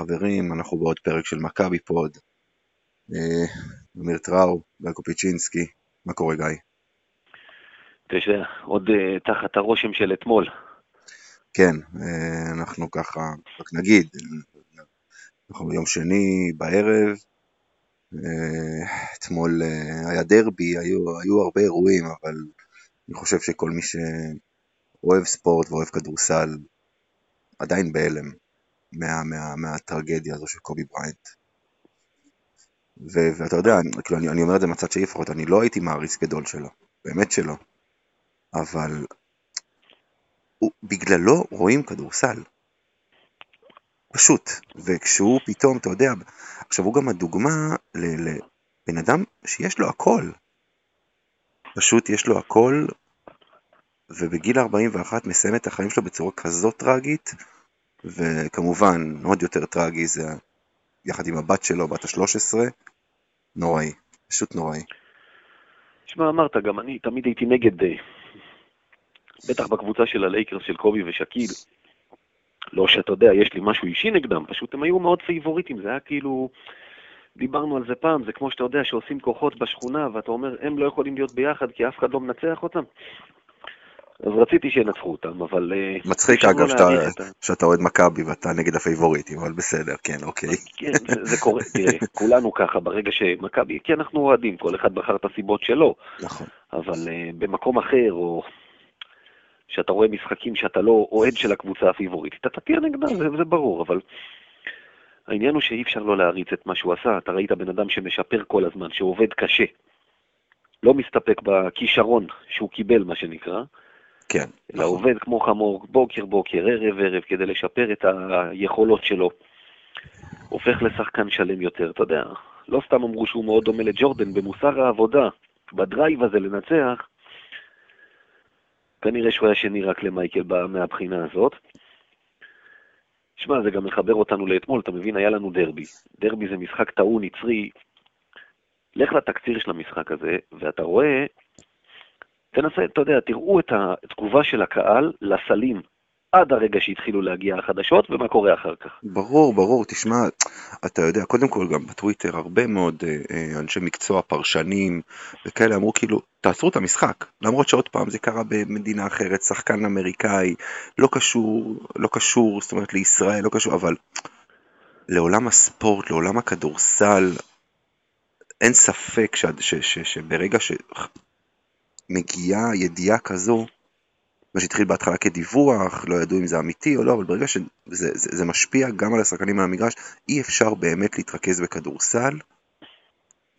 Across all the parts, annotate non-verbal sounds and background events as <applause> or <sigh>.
חברים, אנחנו בעוד פרק של מכבי פוד. אה, אמיר טראו, בלקו פיצ'ינסקי, מה קורה גיא? תשע, עוד uh, תחת הרושם של אתמול. כן, uh, אנחנו ככה, רק נגיד, אנחנו ביום שני בערב, אתמול היה דרבי, היו, היו הרבה אירועים, אבל אני חושב שכל מי שאוהב ספורט ואוהב כדורסל עדיין בהלם מה, מה, מהטרגדיה הזו של קובי בריינט. ו- ואתה יודע, כאילו אני, אני אומר את זה מצד שלי לפחות, אני לא הייתי מעריץ גדול שלו, באמת שלא, אבל הוא, בגללו רואים כדורסל. פשוט, וכשהוא פתאום, אתה יודע, עכשיו הוא גם הדוגמה לבן אדם שיש לו הכל. פשוט יש לו הכל, ובגיל 41 מסיים את החיים שלו בצורה כזאת טראגית, וכמובן, עוד יותר טרגי זה יחד עם הבת שלו, בת ה-13, נוראי, פשוט נוראי. תשמע, אמרת, גם אני תמיד הייתי נגד, אה, בטח בקבוצה של הלייקרס של קובי ושקיל. לא שאתה יודע, יש לי משהו אישי נגדם, פשוט הם היו מאוד פייבוריטים, זה היה כאילו, דיברנו על זה פעם, זה כמו שאתה יודע שעושים כוחות בשכונה, ואתה אומר, הם לא יכולים להיות ביחד כי אף אחד לא מנצח אותם. אז רציתי שינצחו אותם, אבל... אה, מצחיק אגב שאתה, שאתה אוהד מכבי ואתה נגד הפייבוריטים, אבל בסדר, כן, אוקיי. כן, זה, זה קורה, <laughs> תראה, כולנו ככה ברגע שמכבי, כי אנחנו אוהדים, כל אחד בחר את הסיבות שלו. נכון. אבל uh, במקום אחר, או שאתה רואה משחקים שאתה לא אוהד של הקבוצה הפייבוריטית, אתה תהיה נגדם, זה, זה ברור, אבל... העניין הוא שאי אפשר לא להריץ את מה שהוא עשה, אתה ראית בן אדם שמשפר כל הזמן, שעובד קשה. לא מסתפק בכישרון שהוא קיבל, מה שנקרא, כן. אלא נכון. עובד כמו חמור בוקר בוקר, ערב ערב, כדי לשפר את היכולות שלו. הופך לשחקן שלם יותר, אתה יודע. לא סתם אמרו שהוא מאוד דומה לג'ורדן במוסר העבודה, בדרייב הזה לנצח. כנראה שהוא היה שני רק למייקל מהבחינה הזאת. שמע, זה גם מחבר אותנו לאתמול, אתה מבין, היה לנו דרבי. דרבי זה משחק טעון, יצרי. לך לתקציר של המשחק הזה, ואתה רואה תנסה, אתה יודע, תראו את התגובה של הקהל לסלים עד הרגע שהתחילו להגיע החדשות ומה קורה אחר כך. ברור, ברור, תשמע, אתה יודע, קודם כל גם בטוויטר הרבה מאוד אה, אה, אנשי מקצוע, פרשנים וכאלה אמרו כאילו, תעצרו את המשחק, למרות שעוד פעם זה קרה במדינה אחרת, שחקן אמריקאי, לא קשור, לא קשור, זאת אומרת לישראל, לא קשור, אבל לעולם הספורט, לעולם הכדורסל, אין ספק ש, ש, ש, שברגע ש... מגיעה ידיעה כזו, מה שהתחיל בהתחלה כדיווח, לא ידעו אם זה אמיתי או לא, אבל ברגע שזה זה, זה משפיע גם על השחקנים על המגרש, אי אפשר באמת להתרכז בכדורסל.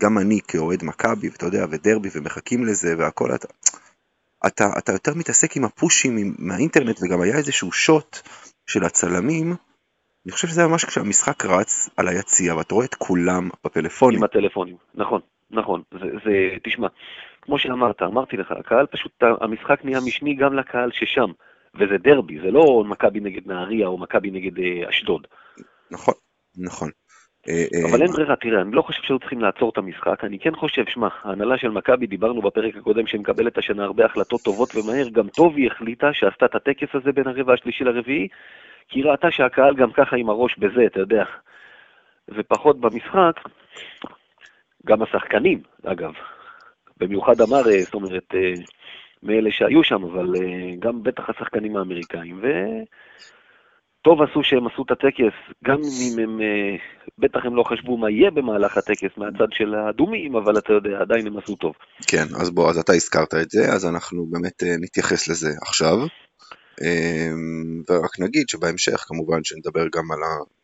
גם אני כאוהד מכבי, ואתה יודע, ודרבי, ומחכים לזה והכל, אתה, אתה, אתה יותר מתעסק עם הפושים מהאינטרנט, וגם היה איזשהו שוט של הצלמים, אני חושב שזה ממש כשהמשחק רץ על היציע, ואתה רואה את כולם בפלאפונים. עם הטלפונים, נכון, נכון. זה, זה תשמע, כמו שאמרת, אמרתי לך, הקהל פשוט, המשחק נהיה משני גם לקהל ששם, וזה דרבי, זה לא מכבי נגד נהריה או מכבי נגד אה, אשדוד. נכון, נכון. אה, אה, אבל אין ברירה, תראה, אני לא חושב שהיו צריכים לעצור את המשחק, אני כן חושב, שמע, ההנהלה של מכבי, דיברנו בפרק הקודם שמקבלת השנה הרבה החלטות טובות ומהר, גם טוב היא החליטה שעשתה את הטקס הזה בין הרבע השלישי לרביעי, כי היא ראתה שהקהל גם ככה עם הראש בזה, אתה יודע, ופחות במשחק, גם השחקנים, אגב, במיוחד אמר, אה, זאת אומרת, אה, מאלה שהיו שם, אבל אה, גם בטח השחקנים האמריקאים. וטוב עשו שהם עשו את הטקס, גם אם הם, בטח הם לא חשבו מה יהיה במהלך הטקס מהצד של האדומים, אבל אתה יודע, עדיין הם עשו טוב. כן, אז בוא, אז אתה הזכרת את זה, אז אנחנו באמת נתייחס לזה עכשיו. ורק נגיד שבהמשך כמובן שנדבר גם על ה...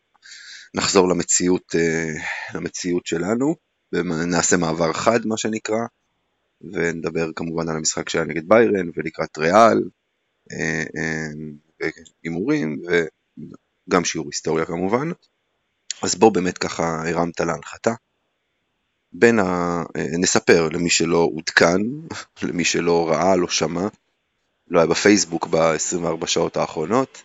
נחזור למציאות, למציאות שלנו, ונעשה מעבר חד מה שנקרא, ונדבר כמובן על המשחק שהיה נגד ביירן ולקראת ריאל, אה, אה, הימורים וגם שיעור היסטוריה כמובן. אז בוא באמת ככה הרמת להנחתה. בין ה... אה, נספר למי שלא עודכן, <laughs> למי שלא ראה, לא שמע, לא היה בפייסבוק ב-24 שעות האחרונות.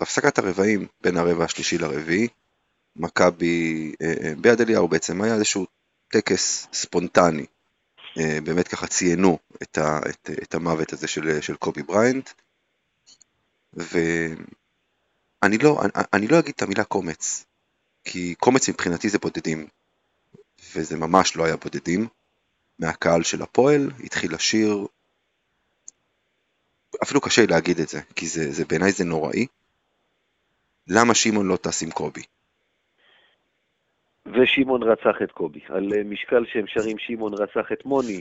בהפסקת הרבעים בין הרבע השלישי לרביעי, מכבי, ביד אליהו בעצם היה איזשהו טקס ספונטני. אה, באמת ככה ציינו את, ה, את, את המוות הזה של, של קובי בריינט. ואני אני לא, אני, אני לא אגיד את המילה קומץ, כי קומץ מבחינתי זה בודדים, וזה ממש לא היה בודדים. מהקהל של הפועל התחיל לשיר, אפילו קשה לי להגיד את זה, כי זה, זה בעיניי זה נוראי. למה שמעון לא טס עם קובי? ושמעון רצח את קובי. על אה, משקל שהם שרים שמעון רצח את מוני,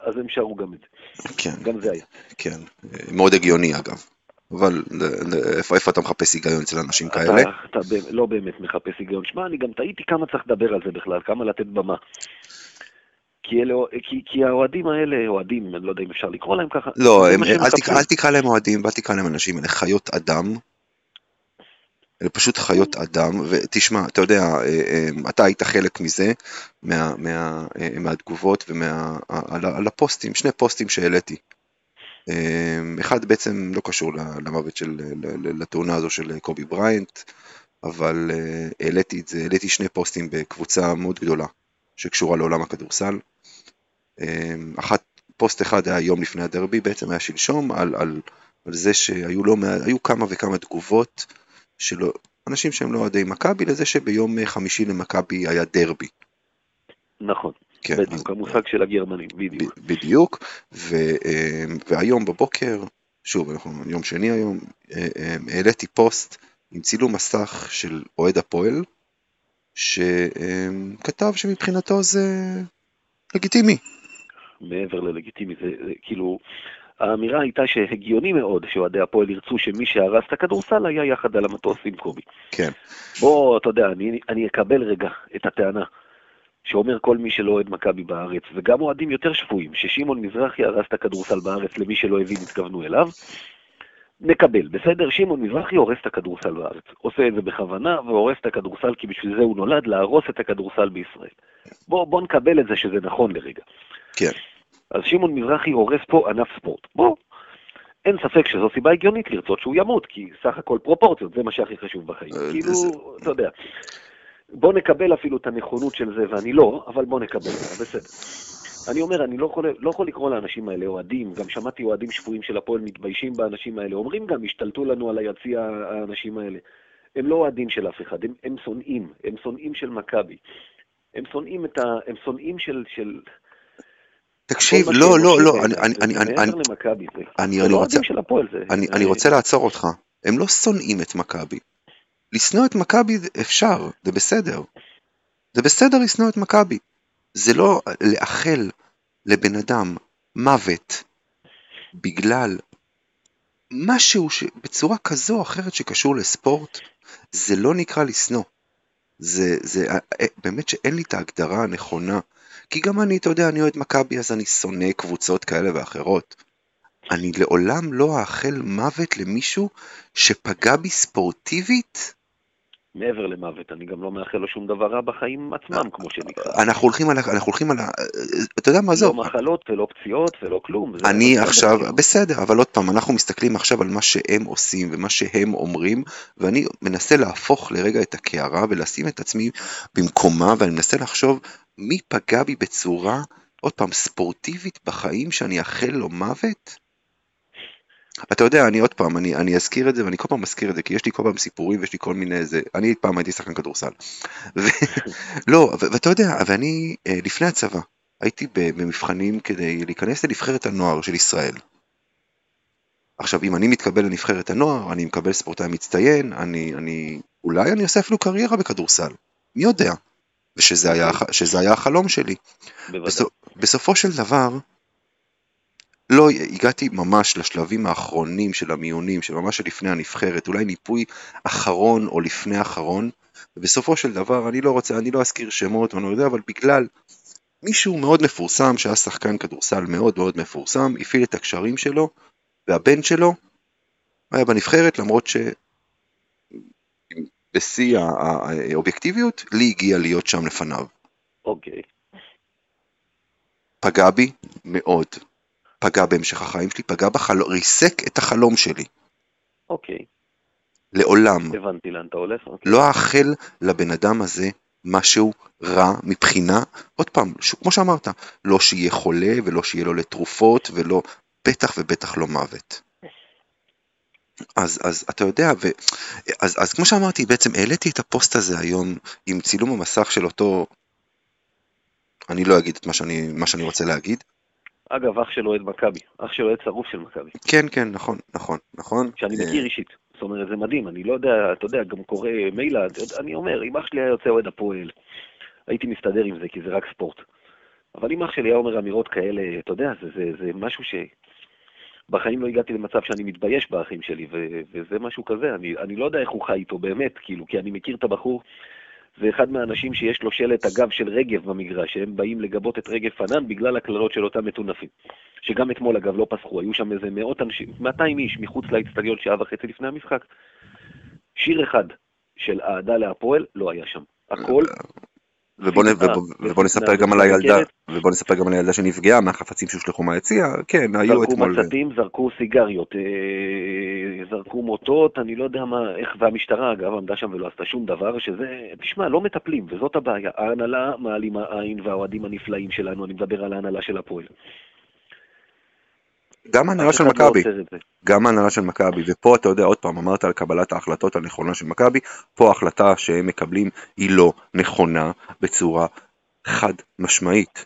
אז הם שרו גם את זה. כן. גם זה היה. כן, מאוד הגיוני אגב. אבל איפה, איפה אתה מחפש היגיון אצל אנשים כאלה? אתה, אתה לא באמת מחפש היגיון. שמע, אני גם תהיתי כמה צריך לדבר על זה בכלל, כמה לתת במה. כי, אלה, כי, כי האוהדים האלה, אוהדים, אני לא יודע אם אפשר לקרוא להם ככה. לא, הם, אל, תקרא, אל תקרא להם אוהדים ואל תקרא להם אנשים, אלה חיות אדם. אלה פשוט חיות אדם, ותשמע, אתה יודע, אה, אה, אתה היית חלק מזה, מה, מה, אה, מהתגובות ומה... הפוסטים, שני פוסטים שהעליתי. אחד בעצם לא קשור למוות של, לתאונה הזו של קובי בריינט, אבל העליתי את זה, העליתי שני פוסטים בקבוצה מאוד גדולה שקשורה לעולם הכדורסל. אחת, פוסט אחד היה יום לפני הדרבי, בעצם היה שלשום, על, על, על זה שהיו לא, כמה וכמה תגובות של אנשים שהם לא אוהדי מכבי לזה שביום חמישי למכבי היה דרבי. נכון. כן, בדיוק, המושג של הגרמנים, בדיוק. בדיוק, ו, והיום בבוקר, שוב, אנחנו יום שני היום, העליתי פוסט עם צילום מסך של אוהד הפועל, שכתב שמבחינתו זה לגיטימי. מעבר ללגיטימי, זה, זה כאילו, האמירה הייתה שהגיוני מאוד שאוהדי הפועל ירצו שמי שהרס את הכדורסל היה יחד על המטוס עם קובי. כן. בוא, אתה יודע, אני, אני אקבל רגע את הטענה שאומר כל מי שלא אוהד מכבי בארץ, וגם אוהדים יותר שפויים, ששמעון מזרחי הרס את הכדורסל בארץ למי שלא הבין התכוונו אליו, נקבל, בסדר? שמעון מזרחי הורס את הכדורסל בארץ. עושה את זה בכוונה, והורס את הכדורסל כי בשביל זה הוא נולד, להרוס את הכדורסל בישראל. בוא, בוא נקבל את זה שזה נכון לרגע. כן. אז שמעון מזרחי הורס פה ענף ספורט. בוא, אין ספק שזו סיבה הגיונית לרצות שהוא ימות, כי סך הכל פרופורציות, זה מה שהכי חשוב בחיים. אה, כאילו, אתה יודע. בוא נקבל אפילו את הנכונות של זה, ואני לא, אבל בוא נקבל בסדר. אני אומר, אני לא יכול, לא יכול לקרוא לאנשים האלה אוהדים, גם שמעתי אוהדים שפויים של הפועל מתביישים באנשים האלה, אומרים גם, השתלטו לנו על היציע האנשים האלה. הם לא אוהדים של אף אחד, הם, הם שונאים, הם שונאים של מכבי. הם שונאים את ה... הם שונאים של... של... תקשיב, לא, לא, לא, אני, אני, אני, אני, אני, אני, אני רוצה, לעצור אותך. הם לא שונאים את מכבי. לשנוא את מכבי אפשר, זה בסדר. זה בסדר לשנוא את מכבי. זה לא לאחל לבן אדם מוות בגלל משהו שבצורה כזו או אחרת שקשור לספורט, זה לא נקרא לשנוא. זה, זה, אה, באמת שאין לי את ההגדרה הנכונה. כי גם אני, אתה יודע, אני אוהד מכבי אז אני שונא קבוצות כאלה ואחרות. אני לעולם לא אאחל מוות למישהו שפגע בי ספורטיבית מעבר למוות, אני גם לא מאחל לו שום דבר רע בחיים עצמם, כמו שנקרא. אנחנו הולכים על, אנחנו הולכים על, אתה יודע מה זה? לא מחלות ולא פציעות ולא כלום. אני עכשיו, בסדר, אבל עוד פעם, אנחנו מסתכלים עכשיו על מה שהם עושים ומה שהם אומרים, ואני מנסה להפוך לרגע את הקערה ולשים את עצמי במקומה, ואני מנסה לחשוב מי פגע בי בצורה, עוד פעם, ספורטיבית בחיים שאני אאחל לו מוות? אתה יודע, אני עוד פעם, אני, אני אזכיר את זה, ואני כל פעם מזכיר את זה, כי יש לי כל פעם סיפורים ויש לי כל מיני זה, אני פעם הייתי שחקן כדורסל. ו, <laughs> לא, ואתה יודע, ואני אה, לפני הצבא, הייתי במבחנים כדי להיכנס לנבחרת הנוער של ישראל. עכשיו, אם אני מתקבל לנבחרת הנוער, אני מקבל ספורטאי מצטיין, אני, אני, אולי אני עושה אפילו קריירה בכדורסל, מי יודע? ושזה היה, היה החלום שלי. בסופ, בסופו של דבר, לא, הגעתי ממש לשלבים האחרונים של המיונים, של ממש לפני הנבחרת, אולי ניפוי אחרון או לפני אחרון, ובסופו של דבר, אני לא רוצה, אני לא אזכיר שמות ואני לא יודע, אבל בגלל מישהו מאוד מפורסם, שהיה שחקן כדורסל מאוד מאוד מפורסם, הפעיל את הקשרים שלו, והבן שלו היה בנבחרת, למרות ש... בשיא האובייקטיביות, לי הגיע להיות שם לפניו. אוקיי. פגע בי מאוד. פגע בהמשך החיים שלי, פגע בחלום, ריסק את החלום שלי. אוקיי. לעולם. הבנתי לאן אתה הולך. אוקיי. לא אאחל לבן אדם הזה משהו רע מבחינה, עוד פעם, ש... כמו שאמרת, לא שיהיה חולה ולא שיהיה לו לתרופות ולא, בטח ובטח לא מוות. אז, אז אתה יודע, ו, אז, אז כמו שאמרתי, בעצם העליתי את הפוסט הזה היום עם צילום המסך של אותו, אני לא אגיד את מה שאני, מה שאני רוצה להגיד. אגב, אח שלו אוהד מכבי, אח שלו אוהד שרוף של מכבי. כן, כן, נכון, נכון, נכון. שאני מכיר אישית. זאת אומרת, זה מדהים, אני לא יודע, אתה יודע, גם קורה מילא, אני אומר, אם אח שלי היה יוצא אוהד הפועל, הייתי מסתדר עם זה, כי זה רק ספורט. אבל אם אח שלי היה אומר אמירות כאלה, אתה יודע, זה, זה, זה משהו ש... בחיים לא הגעתי למצב שאני מתבייש באחים שלי, ו- וזה משהו כזה, אני, אני לא יודע איך הוא חי איתו באמת, כאילו, כי אני מכיר את הבחור, זה אחד מהאנשים שיש לו שלט הגב של רגב במגרש, שהם באים לגבות את רגב פנן בגלל הקללות של אותם מטונפים. שגם אתמול, אגב, לא פסחו, היו שם איזה מאות אנשים, 200 איש מחוץ לאצטדיון שעה וחצי לפני המשחק. שיר אחד של אהדה להפועל לא היה שם. הכל ובוא, ובוא, ובוא נספר גם על הילדה, ובוא נספר גם על הילדה שנפגעה מהחפצים שהושלכו מהיציע, כן, היו אתמול... זרקו מצתים, זרקו סיגריות, אה, זרקו מוטות, אני לא יודע מה, איך, והמשטרה אגב עמדה שם ולא עשתה שום דבר, שזה, תשמע, לא מטפלים, וזאת הבעיה. ההנהלה מעלימה עין והאוהדים הנפלאים שלנו, אני מדבר על ההנהלה של הפועל. גם ההנהלה של לא מכבי, גם ההנהלה של מכבי, ופה אתה יודע, עוד פעם, אמרת על קבלת ההחלטות הנכונה של מכבי, פה ההחלטה שהם מקבלים היא לא נכונה בצורה חד משמעית.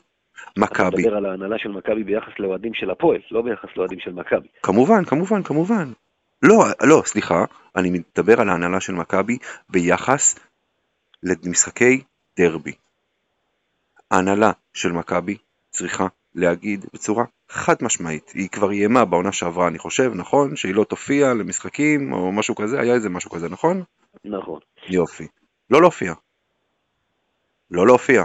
מכבי. אתה מדבר על ההנהלה של מכבי ביחס לאוהדים של הפועל, לא ביחס לאוהדים של מכבי. כמובן, כמובן, כמובן. לא, לא, סליחה, אני מדבר על ההנהלה של מכבי ביחס למשחקי דרבי. ההנהלה של מכבי צריכה להגיד בצורה חד משמעית, היא כבר איימה בעונה שעברה אני חושב, נכון? שהיא לא תופיע למשחקים או משהו כזה, היה איזה משהו כזה, נכון? נכון. יופי. לא להופיע. לא להופיע.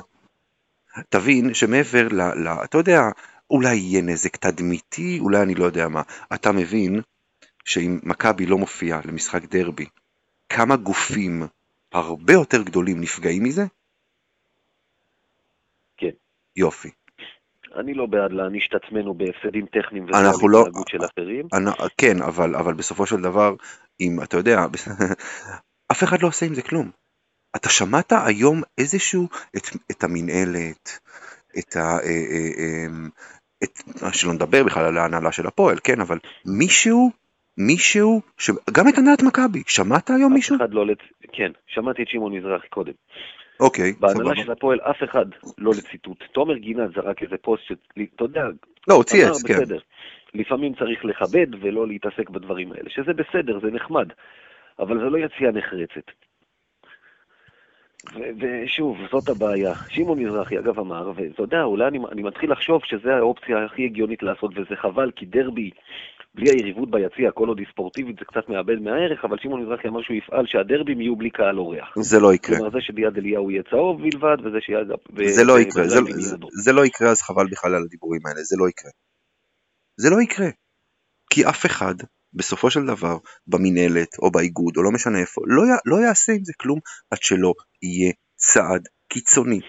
תבין שמעבר ל... ל אתה יודע, אולי יהיה נזק תדמיתי, אולי אני לא יודע מה. אתה מבין שאם מכבי לא מופיע למשחק דרבי, כמה גופים הרבה יותר גדולים נפגעים מזה? כן. יופי. אני לא בעד להעניש את עצמנו בהפסדים טכניים ובהתנהגות לא, של אחרים. אני, כן, אבל, אבל בסופו של דבר, אם אתה יודע, <laughs> אף אחד לא עושה עם זה כלום. אתה שמעת היום איזשהו, את, את המינהלת, את ה... אה, אה, אה, את, שלא נדבר בכלל על ההנהלה של הפועל, כן, אבל מישהו, מישהו, ש... גם את הנהלת מכבי, שמעת היום מישהו? אחד לא, לצ... כן, שמעתי את שמעון מזרחי קודם. אוקיי, סבבה. בהנהלה של הפועל אף אחד לא לציטוט. תומר גינת זרק איזה פוסט שאתה יודע, לא, הוא צייץ, כן. בסדר. לפעמים צריך לכבד ולא להתעסק בדברים האלה, שזה בסדר, זה נחמד, אבל זה לא יציאה נחרצת. ושוב, זאת הבעיה. שמעון מזרחי, אגב, אמר, ואתה יודע, אולי אני, אני מתחיל לחשוב שזו האופציה הכי הגיונית לעשות, וזה חבל, כי דרבי בלי היריבות ביציע, כל עוד היא ספורטיבית זה קצת מאבד מהערך, אבל שמעון מזרחי אמר שהוא יפעל שהדרבים יהיו בלי קהל אורח. זה לא יקרה. כלומר זה שביד אליהו יהיה צהוב בלבד, וזה שיד... זה לא יקרה, זה, זה, זה לא יקרה, אז חבל בכלל על הדיבורים האלה, זה לא יקרה. זה לא יקרה. כי אף אחד, בסופו של דבר, במינהלת או באיגוד, או לא משנה איפה, לא, לא יעשה עם זה כלום עד שלא יהיה צעד קיצוני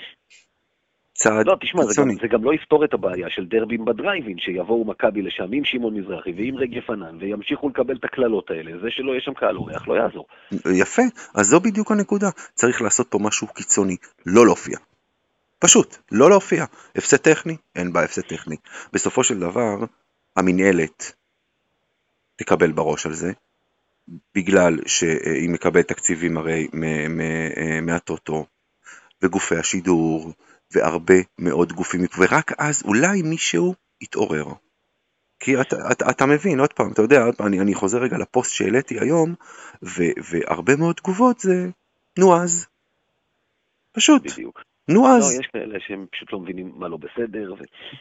צעד לא, תשמע, זה גם, זה גם לא יפתור את הבעיה של דרבים בדרייבין, שיבואו מכבי לשם עם שמעון מזרחי ועם רגב פנן, וימשיכו לקבל את הקללות האלה. זה שלא יהיה שם קהל אורח לא יעזור. יפה, אז זו בדיוק הנקודה. צריך לעשות פה משהו קיצוני, לא להופיע. פשוט, לא להופיע. הפסד טכני, אין בה הפסד טכני. בסופו של דבר, המינהלת תקבל בראש על זה, בגלל שהיא מקבלת תקציבים הרי מהטוטו, וגופי השידור, והרבה מאוד גופים, ורק אז אולי מישהו יתעורר. כי אתה, אתה, אתה מבין, עוד פעם, אתה יודע, עוד פעם, אני, אני חוזר רגע לפוסט שהעליתי היום, ו, והרבה מאוד תגובות זה, נו אז. פשוט. בדיוק. נו אז. לא, יש כאלה שהם פשוט לא מבינים מה לא בסדר. ו...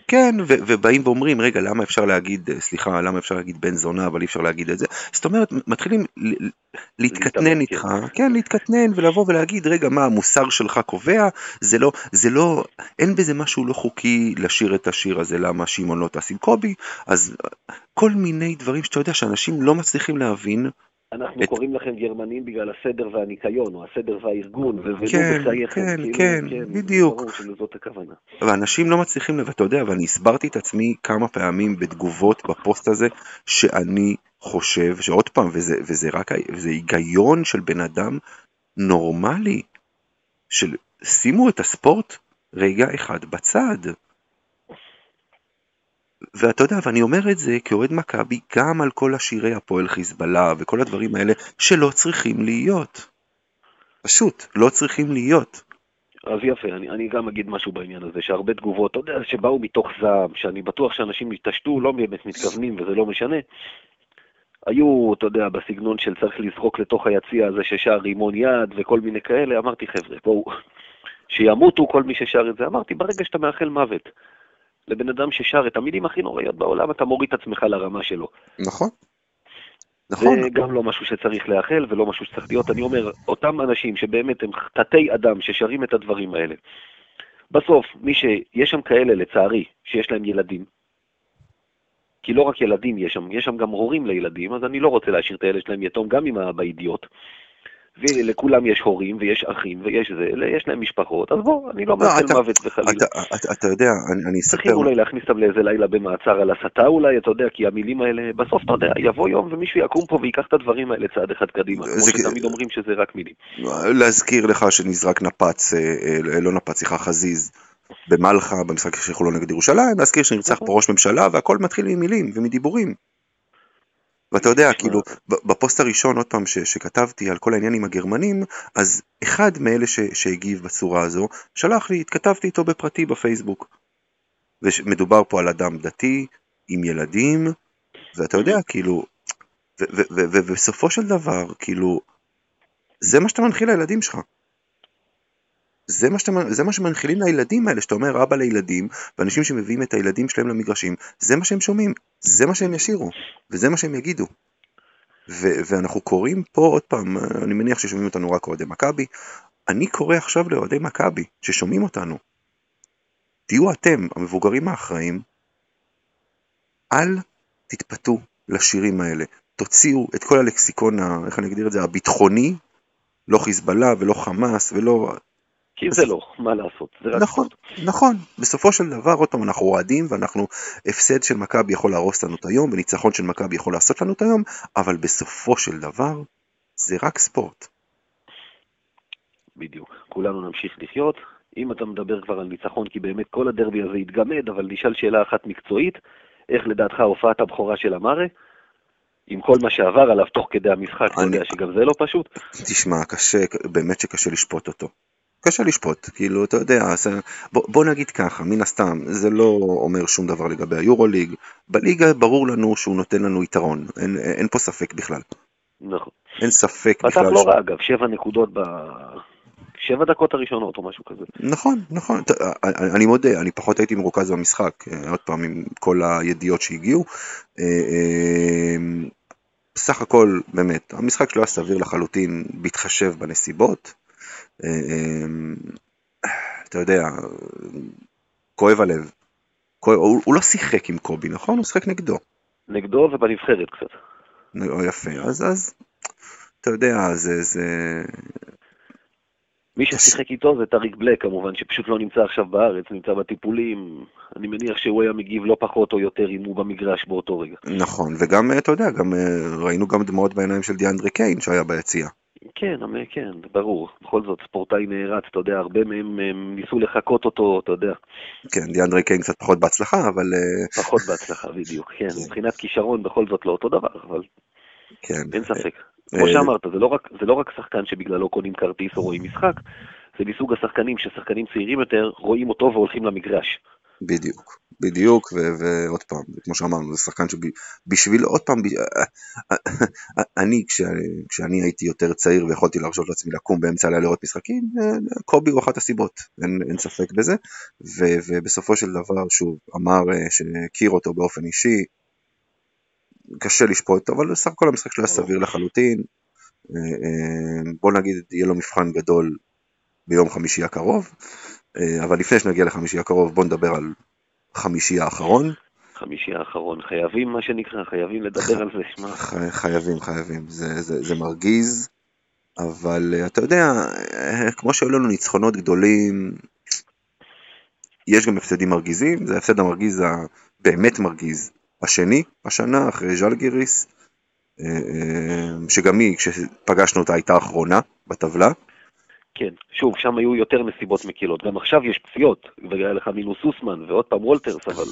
כן, ו- ובאים ואומרים, רגע, למה אפשר להגיד, סליחה, למה אפשר להגיד בן זונה, אבל אי אפשר להגיד את זה? זאת אומרת, מתחילים להתקטנן איתך, כן. כן, להתקטנן ולבוא ולהגיד, רגע, מה, המוסר שלך קובע? זה לא, זה לא, אין בזה משהו לא חוקי לשיר את השיר הזה, למה שמעון לא טס עם קובי, אז כל מיני דברים שאתה יודע שאנשים לא מצליחים להבין. אנחנו את... קוראים לכם גרמנים בגלל הסדר והניקיון, או הסדר והארגון, ובנו כן, בחייכם. כן, כאילו, כן, כן, בדיוק. ברור שזאת הכוונה. ואנשים לא מצליחים, ואתה יודע, ואני הסברתי את עצמי כמה פעמים בתגובות בפוסט הזה, שאני חושב, שעוד פעם, וזה, וזה רק, וזה היגיון של בן אדם נורמלי, של שימו את הספורט רגע אחד בצד. ואתה יודע, ואני אומר את זה כאוהד מכבי גם על כל השירי הפועל חיזבאללה וכל הדברים האלה שלא צריכים להיות. פשוט, לא צריכים להיות. אז יפה, אני, אני גם אגיד משהו בעניין הזה, שהרבה תגובות, אתה יודע, שבאו מתוך זעם, שאני בטוח שאנשים התעשתו, לא באמת מתכוונים וזה לא משנה. היו, אתה יודע, בסגנון של צריך לזרוק לתוך היציע הזה ששר רימון יד וכל מיני כאלה, אמרתי, חבר'ה, בואו, שימותו כל מי ששר את זה. אמרתי, ברגע שאתה מאחל מוות לבן אדם ששר את המילים הכי נוראיות בעולם, אתה מוריד את עצמך לרמה שלו. נכון. נכון. זה גם לא משהו שצריך לאחל ולא משהו שצריך להיות. אני אומר, אותם אנשים שבאמת הם תתי אדם ששרים את הדברים האלה, בסוף, מי ש... יש שם כאלה, לצערי, שיש להם ילדים, כי לא רק ילדים יש שם, יש שם גם הורים לילדים, אז אני לא רוצה להשאיר את הילד שלהם יתום גם אם האבא אידיוט. ולכולם יש הורים ויש אחים ויש זה, יש להם משפחות, אז בוא, אני לא, לא מאחל מוות וחלילה. אתה, אתה, אתה יודע, אני, אספר... צריכים אולי להכניס אותם לאיזה לילה במעצר על הסתה אולי, אתה יודע, כי המילים האלה, בסוף אתה יודע, יבוא יום ומישהו יקום פה ויקח את הדברים האלה צעד אחד קדימה, כמו שתמיד אומרים שזה רק מילים. להזכיר לך שנזרק נפץ, אה, אה, לא נפץ, סליחה, חזיז. במלחה, במשחק של חולון נגד ירושלים, להזכיר שנרצח נכון. פה ראש ממשלה והכל מתחיל ממילים ומדיבורים. ואתה יודע, כאילו, בפוסט הראשון, עוד פעם, ש, שכתבתי על כל העניין עם הגרמנים, אז אחד מאלה ש, שהגיב בצורה הזו, שלח לי, התכתבתי איתו בפרטי בפייסבוק. ומדובר פה על אדם דתי, עם ילדים, ואתה יודע, כאילו, ובסופו של דבר, כאילו, זה מה שאתה מנחיל לילדים שלך. זה מה, שאתה, זה מה שמנחילים לילדים האלה, שאתה אומר אבא לילדים, ואנשים שמביאים את הילדים שלהם למגרשים, זה מה שהם שומעים, זה מה שהם ישירו, וזה מה שהם יגידו. ו- ואנחנו קוראים פה עוד פעם, אני מניח ששומעים אותנו רק אוהדי מכבי, אני קורא עכשיו לאוהדי מכבי ששומעים אותנו. תהיו אתם, המבוגרים האחראים, אל תתפתו לשירים האלה. תוציאו את כל הלקסיקון, איך אני אגדיר את זה, הביטחוני, לא חיזבאללה ולא חמאס ולא... כי זה לא, מה לעשות, זה רק נכון, נכון, בסופו של דבר, עוד פעם, אנחנו אוהדים ואנחנו, הפסד של מכבי יכול להרוס לנו את היום, וניצחון של מכבי יכול לעשות לנו את היום, אבל בסופו של דבר, זה רק ספורט. בדיוק, כולנו נמשיך לחיות. אם אתה מדבר כבר על ניצחון, כי באמת כל הדרבי הזה התגמד, אבל נשאל שאלה אחת מקצועית, איך לדעתך הופעת הבכורה של אמרה? עם כל מה שעבר עליו תוך כדי המשחק, אני... יודע שגם זה לא פשוט? תשמע, קשה, באמת שקשה לשפוט אותו. קשה לשפוט, כאילו, אתה יודע, זה, בוא, בוא נגיד ככה, מן הסתם, זה לא אומר שום דבר לגבי היורוליג, בליגה ברור לנו שהוא נותן לנו יתרון, אין, אין פה ספק בכלל. נכון. אין ספק בכלל. פתח לא רע, אגב, שבע נקודות ב... שבע דקות הראשונות או משהו כזה. נכון, נכון, אני, אני מודה, אני פחות הייתי מרוכז במשחק, אה, עוד פעם עם כל הידיעות שהגיעו. אה, אה, בסך הכל, באמת, המשחק שלו היה סביר לחלוטין, בהתחשב בנסיבות. אמ, אתה יודע, כואב הלב. הוא, הוא לא שיחק עם קובי, נכון? הוא שיחק נגדו. נגדו ובנבחרת קצת. יפה, אז, אז אתה יודע, זה... זה... מי ששיחק איתו זה טאריק בלק כמובן, שפשוט לא נמצא עכשיו בארץ, נמצא בטיפולים. אני מניח שהוא היה מגיב לא פחות או יותר אם הוא במגרש באותו רגע. נכון, וגם, אתה יודע, גם אה, ראינו גם דמעות בעיניים של דיאנדרי קיין שהיה ביציאה. כן, כן, ברור. בכל זאת, ספורטאי נערץ, אתה יודע, הרבה מהם הם ניסו לחקות אותו, אתה יודע. כן, דיאנדרי קיין קצת פחות בהצלחה, אבל... אה, פחות בהצלחה, בדיוק, כן. כן. מבחינת כישרון בכל זאת לא אותו דבר, אבל... כן. אין ספק. כמו אה, שאמרת, זה לא, רק, זה לא רק שחקן שבגללו קונים כרטיס או רואים משחק, זה מסוג השחקנים ששחקנים צעירים יותר רואים אותו והולכים למגרש. בדיוק, בדיוק, ועוד פעם, כמו שאמרנו, זה שחקן שבשביל, עוד פעם, אני, כשאני הייתי יותר צעיר ויכולתי להרשות לעצמי לקום באמצע הלילה לראות משחקים, קובי הוא אחת הסיבות, אין, אין ספק בזה, ו, ובסופו של דבר, שוב, אמר אה, שהכיר אותו באופן אישי, קשה לשפוט, אבל סך הכל המשחק שלו היה סביר לחלוטין, אה, אה, בוא נגיד, יהיה לו מבחן גדול ביום חמישי הקרוב. אה, אבל לפני שנגיע לחמישי הקרוב, בוא נדבר על חמישי האחרון. חמישי האחרון, חייבים מה שנקרא, חייבים לדבר על זה, שמע. חייבים, חייבים, זה, זה, זה מרגיז, אבל אה, אתה יודע, אה, כמו שהיו לנו ניצחונות גדולים, יש גם הפסדים מרגיזים, זה ההפסד המרגיז הבאמת מרגיז, השני, השנה, אחרי ז'לגיריס, שגם היא, כשפגשנו אותה, הייתה אחרונה בטבלה. כן, שוב, שם היו יותר נסיבות מקלות. גם עכשיו יש פציעות, והיה לך מינוס זוסמן, ועוד פעם וולטרס, אבל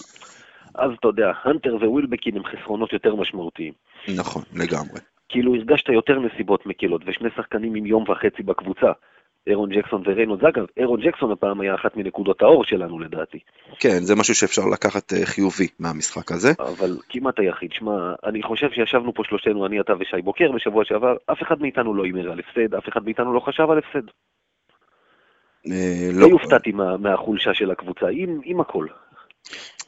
אז אתה יודע, הנטר ווילבקין הם חסרונות יותר משמעותיים. נכון, לגמרי. כאילו הרגשת יותר נסיבות מקלות, ושני שחקנים עם יום וחצי בקבוצה. ארון ג'קסון וריינולדס. אגב, ארון ג'קסון הפעם היה אחת מנקודות האור שלנו לדעתי. כן, זה משהו שאפשר לקחת אה, חיובי מהמשחק הזה. אבל כמעט היחיד. שמע, אני חושב שישבנו פה שלושתנו, אני, אתה ושי בוקר בשבוע שעבר, אף אחד מאיתנו לא הימר על הפסד, אף אחד מאיתנו לא חשב על הפסד. אה, לא הופתעתי מה, מהחולשה של הקבוצה, עם, הכל.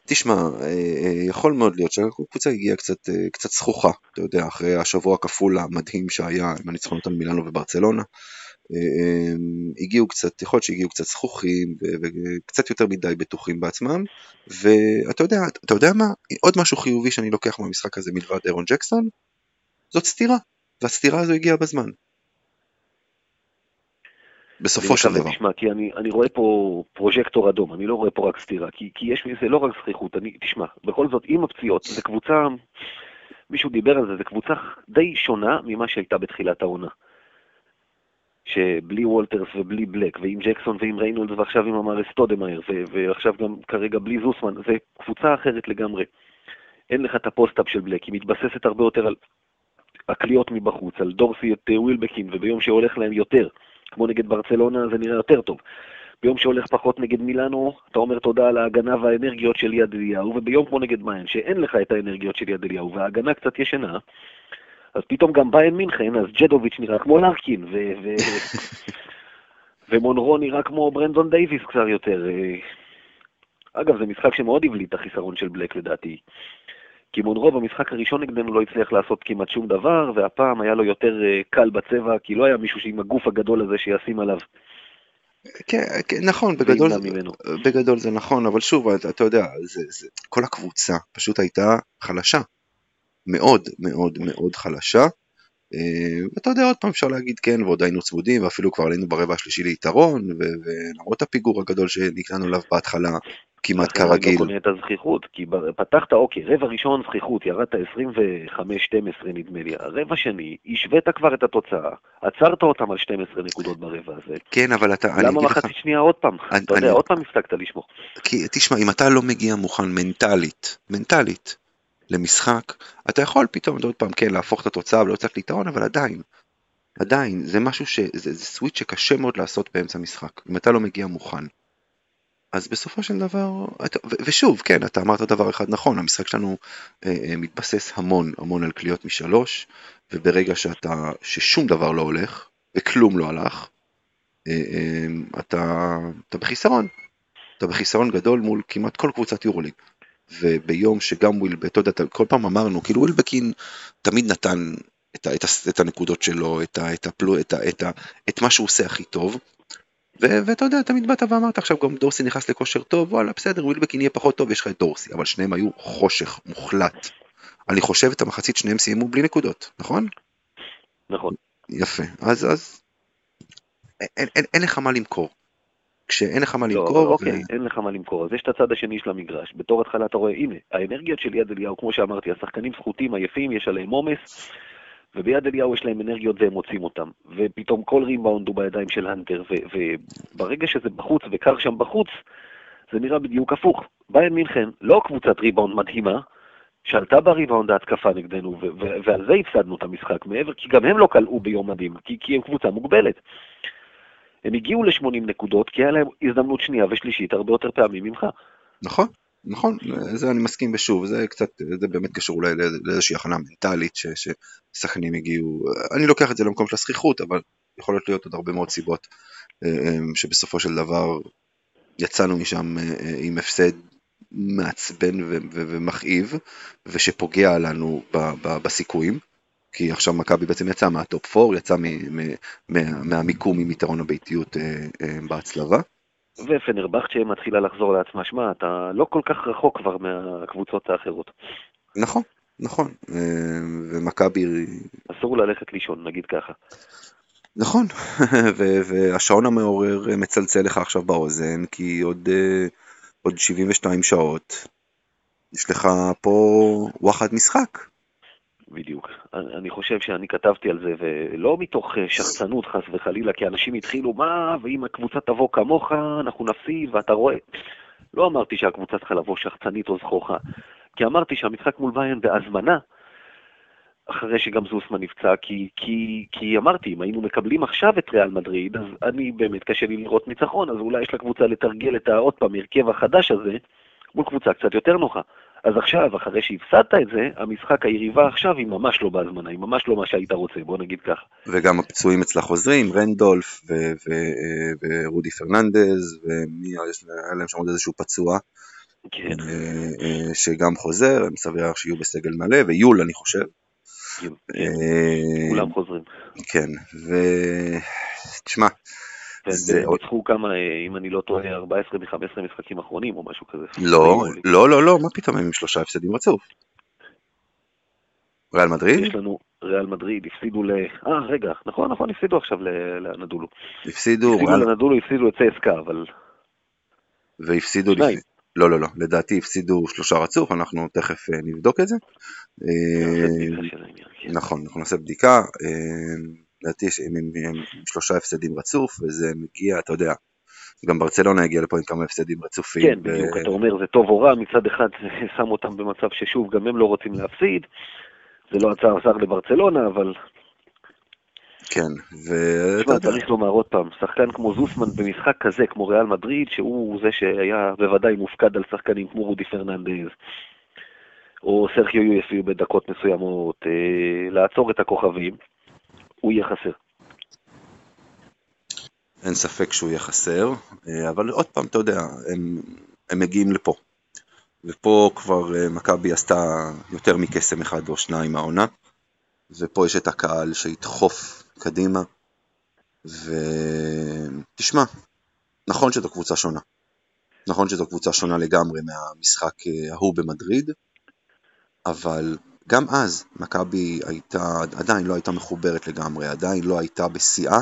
תשמע, אה, יכול מאוד להיות שהקבוצה הגיעה קצת, קצת זכוכה, אתה יודע, אחרי השבוע הכפול המדהים שהיה עם הניצחונות על מילאנו וברצלונה. אמ, הגיעו קצת, יכול להיות שהגיעו קצת זכוכים וקצת יותר מדי בטוחים בעצמם ואתה יודע, אתה יודע מה, עוד משהו חיובי שאני לוקח מהמשחק הזה מלבד אירון ג'קסון זאת סתירה, והסתירה הזו הגיעה בזמן. בסופו של דבר. תשמע, כי אני, אני רואה פה פרוז'קטור אדום, אני לא רואה פה רק סתירה, כי, כי יש, זה לא רק זכיחות, אני, תשמע, בכל זאת, עם הפציעות, זו קבוצה, מישהו דיבר על זה, זו קבוצה די שונה ממה שהייתה בתחילת העונה. שבלי וולטרס ובלי בלק, ועם ג'קסון ועם ריינולדס ועכשיו עם אמארה סטודמאייר, ועכשיו גם כרגע בלי זוסמן, זה קבוצה אחרת לגמרי. אין לך את ה post-up של בלק, היא מתבססת הרבה יותר על הקליעות מבחוץ, על דורסי את אה, ווילבקין, וביום שהולך להם יותר, כמו נגד ברצלונה זה נראה יותר טוב. ביום שהולך פחות נגד מילאנו, אתה אומר תודה על ההגנה והאנרגיות של יד אליהו, וביום כמו נגד באיירן, שאין לך את האנרגיות של יד אליהו, וההגנה קצת ישנה, אז פתאום גם ביין מינכן, אז ג'דוביץ' נראה כמו לארקין, ו... ו... <laughs> ומונרו נראה כמו ברנדון דייוויס קצר יותר. אגב, זה משחק שמאוד הבליט את החיסרון של בלק לדעתי. כי מונרו במשחק הראשון נגדנו לא הצליח לעשות כמעט שום דבר, והפעם היה לו יותר אה, קל בצבע, כי לא היה מישהו עם הגוף הגדול הזה שישים עליו. כן, כן נכון, בגדול, בגדול זה נכון, אבל שוב, אתה, אתה יודע, זה, זה, כל הקבוצה פשוט הייתה חלשה. מאוד מאוד מאוד חלשה. אה, ואתה יודע, עוד פעם אפשר להגיד כן, ועוד היינו צמודים, ואפילו כבר עלינו ברבע השלישי ליתרון, ולמרות הפיגור הגדול שנקלענו אליו בהתחלה, כמעט כרגיל. לא קונה את הזכיחות, כי פתחת, אוקיי, רבע ראשון זכיחות, ירדת 25-12 נדמה לי, הרבע שני, השווית כבר את התוצאה, עצרת אותם על 12 נקודות ברבע הזה. כן, אבל אתה, למה מחצית שנייה עוד פעם? אני, אתה יודע, אני... עוד פעם הפסקת לשמור. כי תשמע, אם אתה לא מגיע מוכן מנטלית, מנטלית, למשחק, אתה יכול פתאום עוד פעם כן להפוך את התוצאה ולא צריך ליתרון, אבל עדיין, עדיין, זה משהו ש... זה, זה סוויץ' שקשה מאוד לעשות באמצע משחק, אם אתה לא מגיע מוכן. אז בסופו של דבר, אתה, ו, ושוב, כן, אתה אמרת דבר אחד נכון, המשחק שלנו אה, אה, מתבסס המון המון על קליעות משלוש, וברגע שאתה, ששום דבר לא הולך, וכלום לא הלך, אה, אה, אתה, אתה בחיסרון. אתה בחיסרון גדול מול כמעט כל קבוצת יורוליג. וביום שגם ווילבק, אתה יודע, כל פעם אמרנו, כאילו ווילבקין תמיד נתן את, את, את הנקודות שלו, את, את, הפלו, את, את, את מה שהוא עושה הכי טוב. ו- ואתה יודע, תמיד באת ואמרת, עכשיו גם דורסי נכנס לכושר טוב, וואלה, בסדר, ווילבקין יהיה פחות טוב, יש לך את דורסי, אבל שניהם היו חושך מוחלט. אני חושב את המחצית שניהם סיימו בלי נקודות, נכון? נכון. יפה, אז, אז אין, אין, אין לך מה למכור. כשאין לך מה לא, למכור. לא, אוקיי, ו... אין לך מה למכור. אז יש את הצד השני של המגרש. בתור התחלה אתה רואה, הנה, האנרגיות של יד אליהו, כמו שאמרתי, השחקנים סחוטים, עייפים, יש עליהם עומס, וביד אליהו יש להם אנרגיות והם מוצאים אותם. ופתאום כל ריבאונד הוא בידיים של הנטר, וברגע שזה בחוץ וקר שם בחוץ, זה נראה בדיוק הפוך. באיירן מינכן, לא קבוצת ריבאונד מדהימה, שעלתה בריבאונד ההתקפה נגדנו, ועל זה הפסדנו את המשחק מעבר, כי גם הם לא כלאו ביום מדהים, כי, כי הם קבוצה מוגבלת. הם הגיעו ל-80 נקודות, כי היה להם הזדמנות שנייה ושלישית הרבה יותר פעמים ממך. נכון, נכון, זה אני מסכים ושוב, זה קצת, זה באמת קשור אולי לאיזושהי הכנה מנטלית שסכנים הגיעו, אני לוקח את זה למקום של הזכיחות, אבל יכולות להיות עוד הרבה מאוד סיבות אה, אה, שבסופו של דבר יצאנו משם אה, עם הפסד מעצבן ומכאיב ושפוגע לנו בסיכויים. כי עכשיו מכבי בעצם יצאה מהטופ 4, יצאה מהמיקום עם יתרון הביתיות אה, אה, בהצלבה. ופנרבכצ'ה מתחילה לחזור לעצמה, שמע, אתה לא כל כך רחוק כבר מהקבוצות האחרות. נכון, נכון, אה, ומכבי... אסור ללכת לישון, נגיד ככה. נכון, <laughs> והשעון המעורר מצלצל לך עכשיו באוזן, כי עוד, עוד 72 שעות יש לך פה וואחד משחק. בדיוק. אני חושב שאני כתבתי על זה, ולא מתוך אה, שחצנות חס וחלילה, כי אנשים התחילו, מה, ואם הקבוצה תבוא כמוך, אנחנו נפסיד, ואתה רואה. לא אמרתי שהקבוצה צריכה לבוא שחצנית או זכוכה. כי אמרתי שהמשחק מול ביירן בהזמנה, אחרי שגם זוסמן נפצע, כי, כי, כי אמרתי, אם היינו מקבלים עכשיו את ריאל מדריד, אז אני באמת קשה לי לראות ניצחון, אז אולי יש לקבוצה לתרגל את העוד פעם, הרכב החדש הזה, מול קבוצה קצת יותר נוחה. אז עכשיו, אחרי שהפסדת את זה, המשחק היריבה עכשיו היא ממש לא בהזמנה, היא ממש לא מה שהיית רוצה, בוא נגיד ככה. וגם הפצועים אצלה חוזרים, רנדולף ורודי פרננדז, ומי, היה להם שם עוד איזשהו פצוע. כן. אה, אה, שגם חוזר, אני סביר שיהיו בסגל מלא, ויול אני חושב. כן, אה, כולם חוזרים. כן, ותשמע, זה ניצחו כמה, אם אני לא טועה, 14 מ-15 משחקים אחרונים או משהו כזה. לא, לא, לא, לא, מה פתאום הם עם שלושה הפסדים רצוף? ריאל מדריד? יש לנו ריאל מדריד, הפסידו ל... אה, רגע, נכון, נכון, הפסידו עכשיו לנדולו. הפסידו... הפסידו לנדולו, הפסידו לצסקה, אבל... והפסידו... שניים. לא, לא, לא, לדעתי הפסידו שלושה רצוף, אנחנו תכף אה, נבדוק את זה. אה, כן. נכון, אנחנו נעשה בדיקה. לדעתי עם שלושה הפסדים רצוף, וזה מגיע, אתה יודע, גם ברצלונה הגיע לפה עם כמה הפסדים רצופים. כן, בדיוק, אתה אומר זה טוב או רע, מצד אחד זה <laughs> שם אותם במצב ששוב, גם הם לא רוצים להפסיד. זה לא עצר זר לברצלונה, אבל... כן, ו... תשמע, צריך לומר עוד פעם, שחקן כמו זוסמן במשחק כזה, כמו ריאל מדריד, שהוא זה שהיה בוודאי מופקד על שחקנים כמו רודי פרננדז, או סרחיו יויפי בדקות מסוימות, אה, לעצור את הכוכבים. הוא יהיה חסר. אין ספק שהוא יהיה חסר, אה, אבל עוד פעם, אתה יודע, הם, הם מגיעים לפה. ופה כבר אה, מכבי עשתה יותר מקסם אחד או שניים מהעונה, ופה יש את הקהל שידחוף קדימה, ותשמע, נכון שזו קבוצה שונה. נכון שזו קבוצה שונה לגמרי מהמשחק אה, ההוא במדריד, אבל גם אז מכבי הייתה, עדיין לא הייתה מחוברת לגמרי, עדיין לא הייתה בשיאה,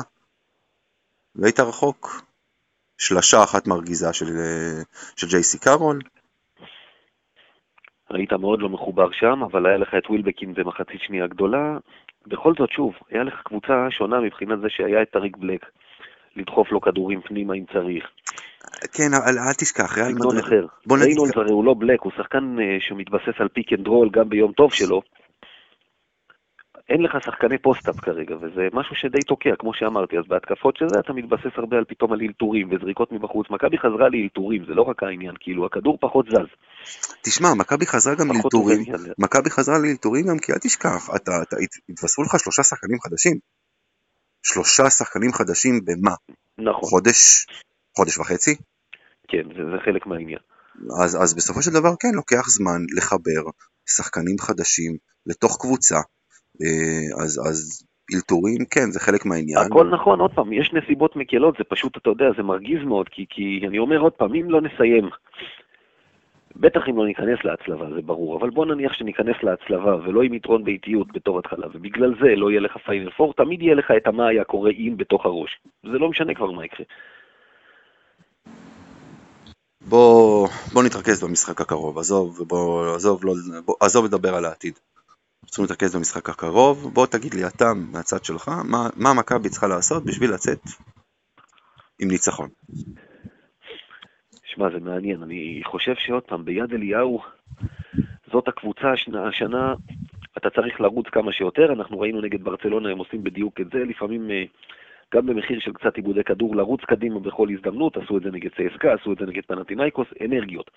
והייתה רחוק. שלשה אחת מרגיזה של, של ג'ייסי קארול. היית מאוד לא מחובר שם, אבל היה לך את ווילבקין במחצית שנייה גדולה. בכל זאת, שוב, היה לך קבוצה שונה מבחינת זה שהיה את טאריק בלק, לדחוף לו כדורים פנימה אם צריך. כן, אל תשכח, ריאל מדריד... אחר. בוא נגיד... ריינולדס הרי הוא לא בלק, הוא שחקן אה, שמתבסס על pick and roll גם ביום טוב שלו. אין לך שחקני post-up כרגע, וזה משהו שדי תוקע, כמו שאמרתי, אז בהתקפות של זה אתה מתבסס הרבה על פתאום על אילתורים וזריקות מבחוץ. מכבי חזרה לאילתורים, זה לא רק העניין, כאילו, הכדור פחות זז. תשמע, מכבי חזרה גם לאילתורים, מכבי חזרה לאילתורים גם כי אל תשכח, אתה, אתה, התווספו לך שלושה שחקנים חדשים. שלושה שחקנים חדשים במה? נכון. חודש, חודש וחצי? כן, זה, זה חלק מהעניין. אז, אז בסופו של דבר כן, לוקח זמן לחבר שחקנים חדשים לתוך קבוצה, אה, אז, אז אלתורים, כן, זה חלק מהעניין. הכל נכון, עוד פעם, יש נסיבות מקלות, זה פשוט, אתה יודע, זה מרגיז מאוד, כי, כי אני אומר עוד פעם, אם לא נסיים, בטח אם לא ניכנס להצלבה, זה ברור, אבל בוא נניח שניכנס להצלבה ולא עם יתרון באיטיות בתור התחלה, ובגלל זה לא יהיה לך פיינל פור, תמיד יהיה לך את המה היה קורה אם בתוך הראש. זה לא משנה כבר מה יקרה. בוא, בוא נתרכז במשחק הקרוב, עזוב, בוא, עזוב, לא, בוא, עזוב לדבר על העתיד. צריכים להתרכז במשחק הקרוב, בוא תגיד לי אתה מהצד שלך, מה, מה מכבי צריכה לעשות בשביל לצאת עם ניצחון. שמע, זה מעניין, אני חושב שעוד פעם, ביד אליהו, זאת הקבוצה השנה, השנה, אתה צריך לרוץ כמה שיותר, אנחנו ראינו נגד ברצלונה, הם עושים בדיוק את זה, לפעמים אה, גם במחיר של קצת עיבודי כדור, לרוץ קדימה בכל הזדמנות, עשו את זה נגד צסקה, עשו את זה נגד פנטינאיקוס, אנרגיות.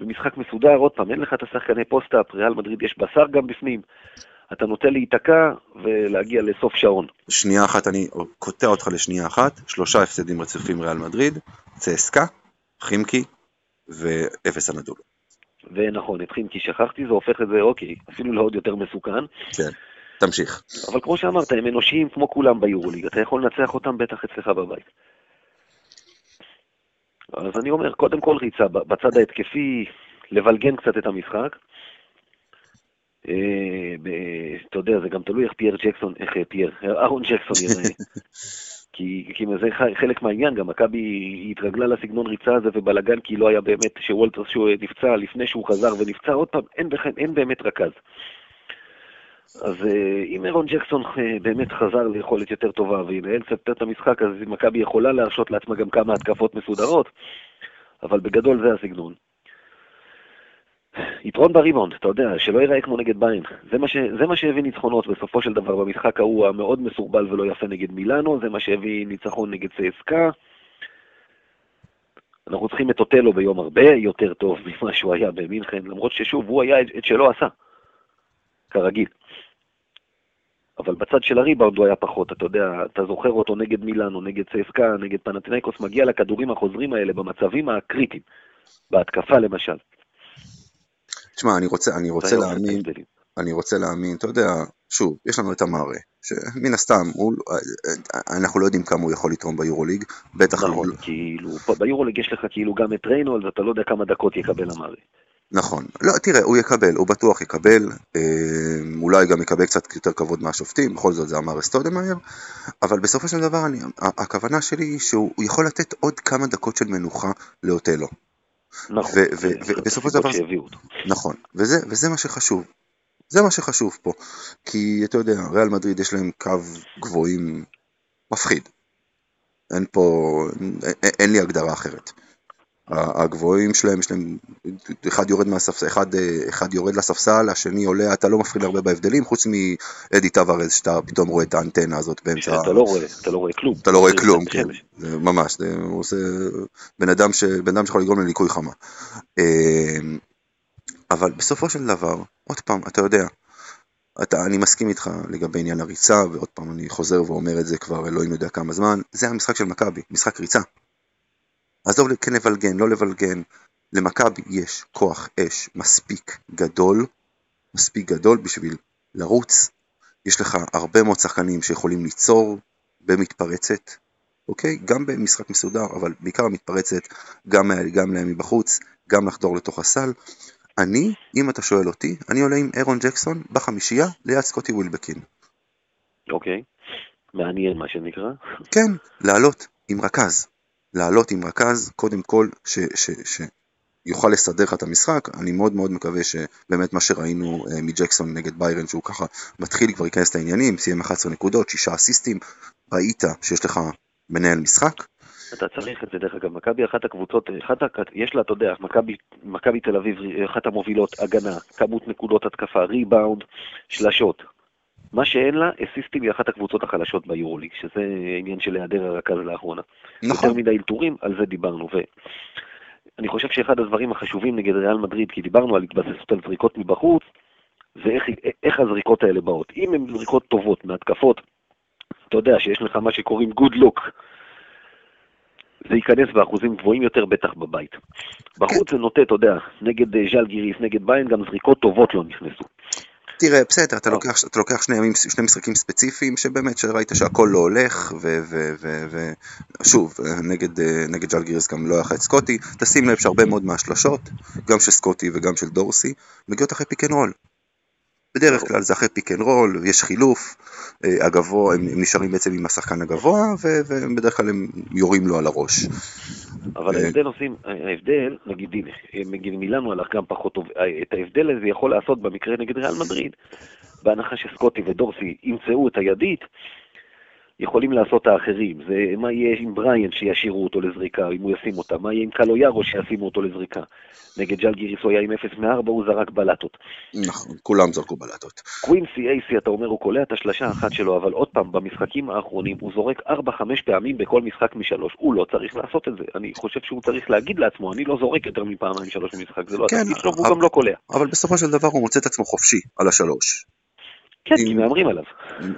במשחק מסודר, עוד פעם, אין לך את השחקני פוסט-אפ, ריאל מדריד יש בשר גם בפנים. אתה נוטה להיתקע ולהגיע לסוף שעון. שנייה אחת, אני קוטע אותך לשנייה אחת, שלושה הפסדים רצופים ריאל מדריד, צסקה, חימקי ואפס הנדולו. ונכון, את חימקי שכחתי, זה הופך את זה, אוקיי, אפילו לעוד יותר מסוכן. כן. תמשיך. אבל כמו שאמרת, הם אנושיים כמו כולם ביורוליג, אתה יכול לנצח אותם בטח אצלך בבית. אז אני אומר, קודם כל ריצה, בצד ההתקפי, לבלגן קצת את המשחק. אה, אתה יודע, זה גם תלוי איך פייר ג'קסון, איך אה, פייר, אהרון ג'קסון יראה. <laughs> כי, כי זה חלק מהעניין, גם מכבי התרגלה לסגנון ריצה הזה ובלאגן, כי לא היה באמת, שוולטרס שהוא נפצע לפני שהוא חזר ונפצע עוד פעם, אין, אין באמת רכז. אז אה, אם אירון ג'קסון אה, באמת חזר ליכולת יותר טובה וינהל קצת יותר את המשחק, אז מכבי יכולה להרשות לעצמה גם כמה התקפות מסודרות, אבל בגדול זה הסגנון. יתרון בריבאונד, אתה יודע, שלא ייראה כמו נגד ביין. זה מה, ש... זה מה שהביא ניצחונות בסופו של דבר במשחק ההוא המאוד מסורבל ולא יפה נגד מילאנו, זה מה שהביא ניצחון נגד צסקה. אנחנו צריכים את אוטלו ביום הרבה יותר טוב ממה שהוא היה במינכן, למרות ששוב, הוא היה את שלא עשה, כרגיל. אבל בצד של הריבאונד הוא היה פחות, אתה יודע, אתה זוכר אותו נגד מילאנו, נגד צסקה, נגד פנטינאיקוס, מגיע לכדורים החוזרים האלה במצבים הקריטיים, בהתקפה למשל. תשמע, אני רוצה, אני רוצה להאמין, אני רוצה להאמין, אתה יודע, שוב, יש לנו את המארה, שמן הסתם, הוא, אנחנו לא יודעים כמה הוא יכול לתרום ביורוליג, בטח... נכון, לא... כאילו, ביורוליג יש לך כאילו גם את ריינולד, אתה לא יודע כמה דקות יקבל המארה. נכון, לא, תראה, הוא יקבל, הוא בטוח יקבל, אה, אולי גם יקבל קצת יותר כבוד מהשופטים, בכל זאת זה אמר אסטודמאייר, אבל בסופו של דבר אני, הכוונה שלי היא שהוא יכול לתת עוד כמה דקות של מנוחה לאוטלו. נכון, ובסופו של דבר, נכון, וזה, וזה מה שחשוב, זה מה שחשוב פה, כי אתה יודע, ריאל מדריד יש להם קו גבוהים מפחיד, אין פה, אין, אין לי הגדרה אחרת. הגבוהים שלהם, יש להם, אחד יורד מהספסל, אחד, אחד יורד לספסל, השני עולה, אתה לא מפחיד הרבה בהבדלים, חוץ מאדי טווארז, שאתה פתאום רואה את האנטנה הזאת באמצע... אתה לא רואה, אתה לא רואה כלום. אתה לא רואה כלום, כן, זה ממש, זה, הוא עושה, בן אדם, ש, בן אדם שיכול לגרום לליקוי חמה. אמ, אבל בסופו של דבר, עוד פעם, אתה יודע, אתה, אני מסכים איתך לגבי עניין הריצה, ועוד פעם אני חוזר ואומר את זה כבר אלוהים יודע כמה זמן, זה המשחק של מכבי, משחק ריצה. עזוב כן לבלגן, לא לבלגן, למכבי יש כוח אש מספיק גדול, מספיק גדול בשביל לרוץ, יש לך הרבה מאוד שחקנים שיכולים ליצור במתפרצת, אוקיי? גם במשחק מסודר, אבל בעיקר מתפרצת, גם, גם להם מבחוץ, גם לחדור לתוך הסל. אני, אם אתה שואל אותי, אני עולה עם אירון ג'קסון בחמישייה ליד סקוטי ווילבקין. אוקיי, מעניין מה שנקרא. כן, לעלות עם רכז. לעלות עם רכז, קודם כל, שיוכל לסדר לך את המשחק, אני מאוד מאוד מקווה שבאמת מה שראינו uh, מג'קסון נגד ביירן, שהוא ככה מתחיל כבר להיכנס לעניינים, סיים 11 נקודות, 6 אסיסטים, ראית שיש לך מנהל משחק. אתה צריך את זה, דרך אגב, מכבי אחת הקבוצות, אחת, יש לה, אתה יודע, מכבי תל אביב, אחת המובילות, הגנה, כמות נקודות התקפה, ריבאונד, שלשות. מה שאין לה, אסיסטים היא אחת הקבוצות החלשות ביורוליג, שזה עניין של היעדר הרכז לאחרונה. נכון. יותר מדי אלתורים, על זה דיברנו. ואני חושב שאחד הדברים החשובים נגד ריאל מדריד, כי דיברנו על התבססות על זריקות מבחוץ, זה איך, איך הזריקות האלה באות. אם הן זריקות טובות, מהתקפות, אתה יודע שיש לך מה שקוראים good look, זה ייכנס באחוזים גבוהים יותר, בטח בבית. בחוץ זה נוטה, אתה יודע, נגד ז'אל גיריס, נגד ביין, גם זריקות טובות לא נכנסו. תראה, בסדר, אתה לוקח, אתה לוקח שני, ימים, שני משחקים ספציפיים שבאמת שראית שהכל לא הולך, ושוב, נגד, נגד ג'לגיריס גם לא היה לך את סקוטי, תשים לב שהרבה מאוד מהשלשות, גם של סקוטי וגם של דורסי, מגיעות אחרי pick and roll. בדרך כלל זה אחרי pick and roll, יש חילוף, אה, הגבוה, הם, הם נשארים בעצם עם השחקן הגבוה, ובדרך כלל הם יורים לו על הראש. אבל אה, ההבדל עושים, ההבדל, נגיד, נגיד מילאנו הלך גם פחות טוב, את ההבדל הזה יכול לעשות במקרה נגד ריאל מדריד, בהנחה שסקוטי ודורסי ימצאו את הידית, יכולים לעשות האחרים. זה מה יהיה עם בריאנט שישאירו אותו לזריקה, אם הוא ישים אותה, מה יהיה עם קלויארו שישימו אותו לזריקה. נגד ג'ל גיריס הוא היה עם 0 מ-4, הוא זרק בלטות. נכון, כולם זרקו בלטות. קווינסי אייסי, אתה אומר, הוא קולע את השלשה האחת שלו, אבל עוד פעם, במשחקים האחרונים הוא זורק 4-5 פעמים בכל משחק משלוש. הוא לא צריך לעשות את זה. אני חושב שהוא צריך להגיד לעצמו, אני לא זורק יותר מפעמיים שלוש במשחק, זה לא כן, התפקיד שלו, והוא גם לא קולע. אבל בסופו של דבר הוא מוצא את עצמו חופשי על השלוש. כן, כי מהמרים עליו.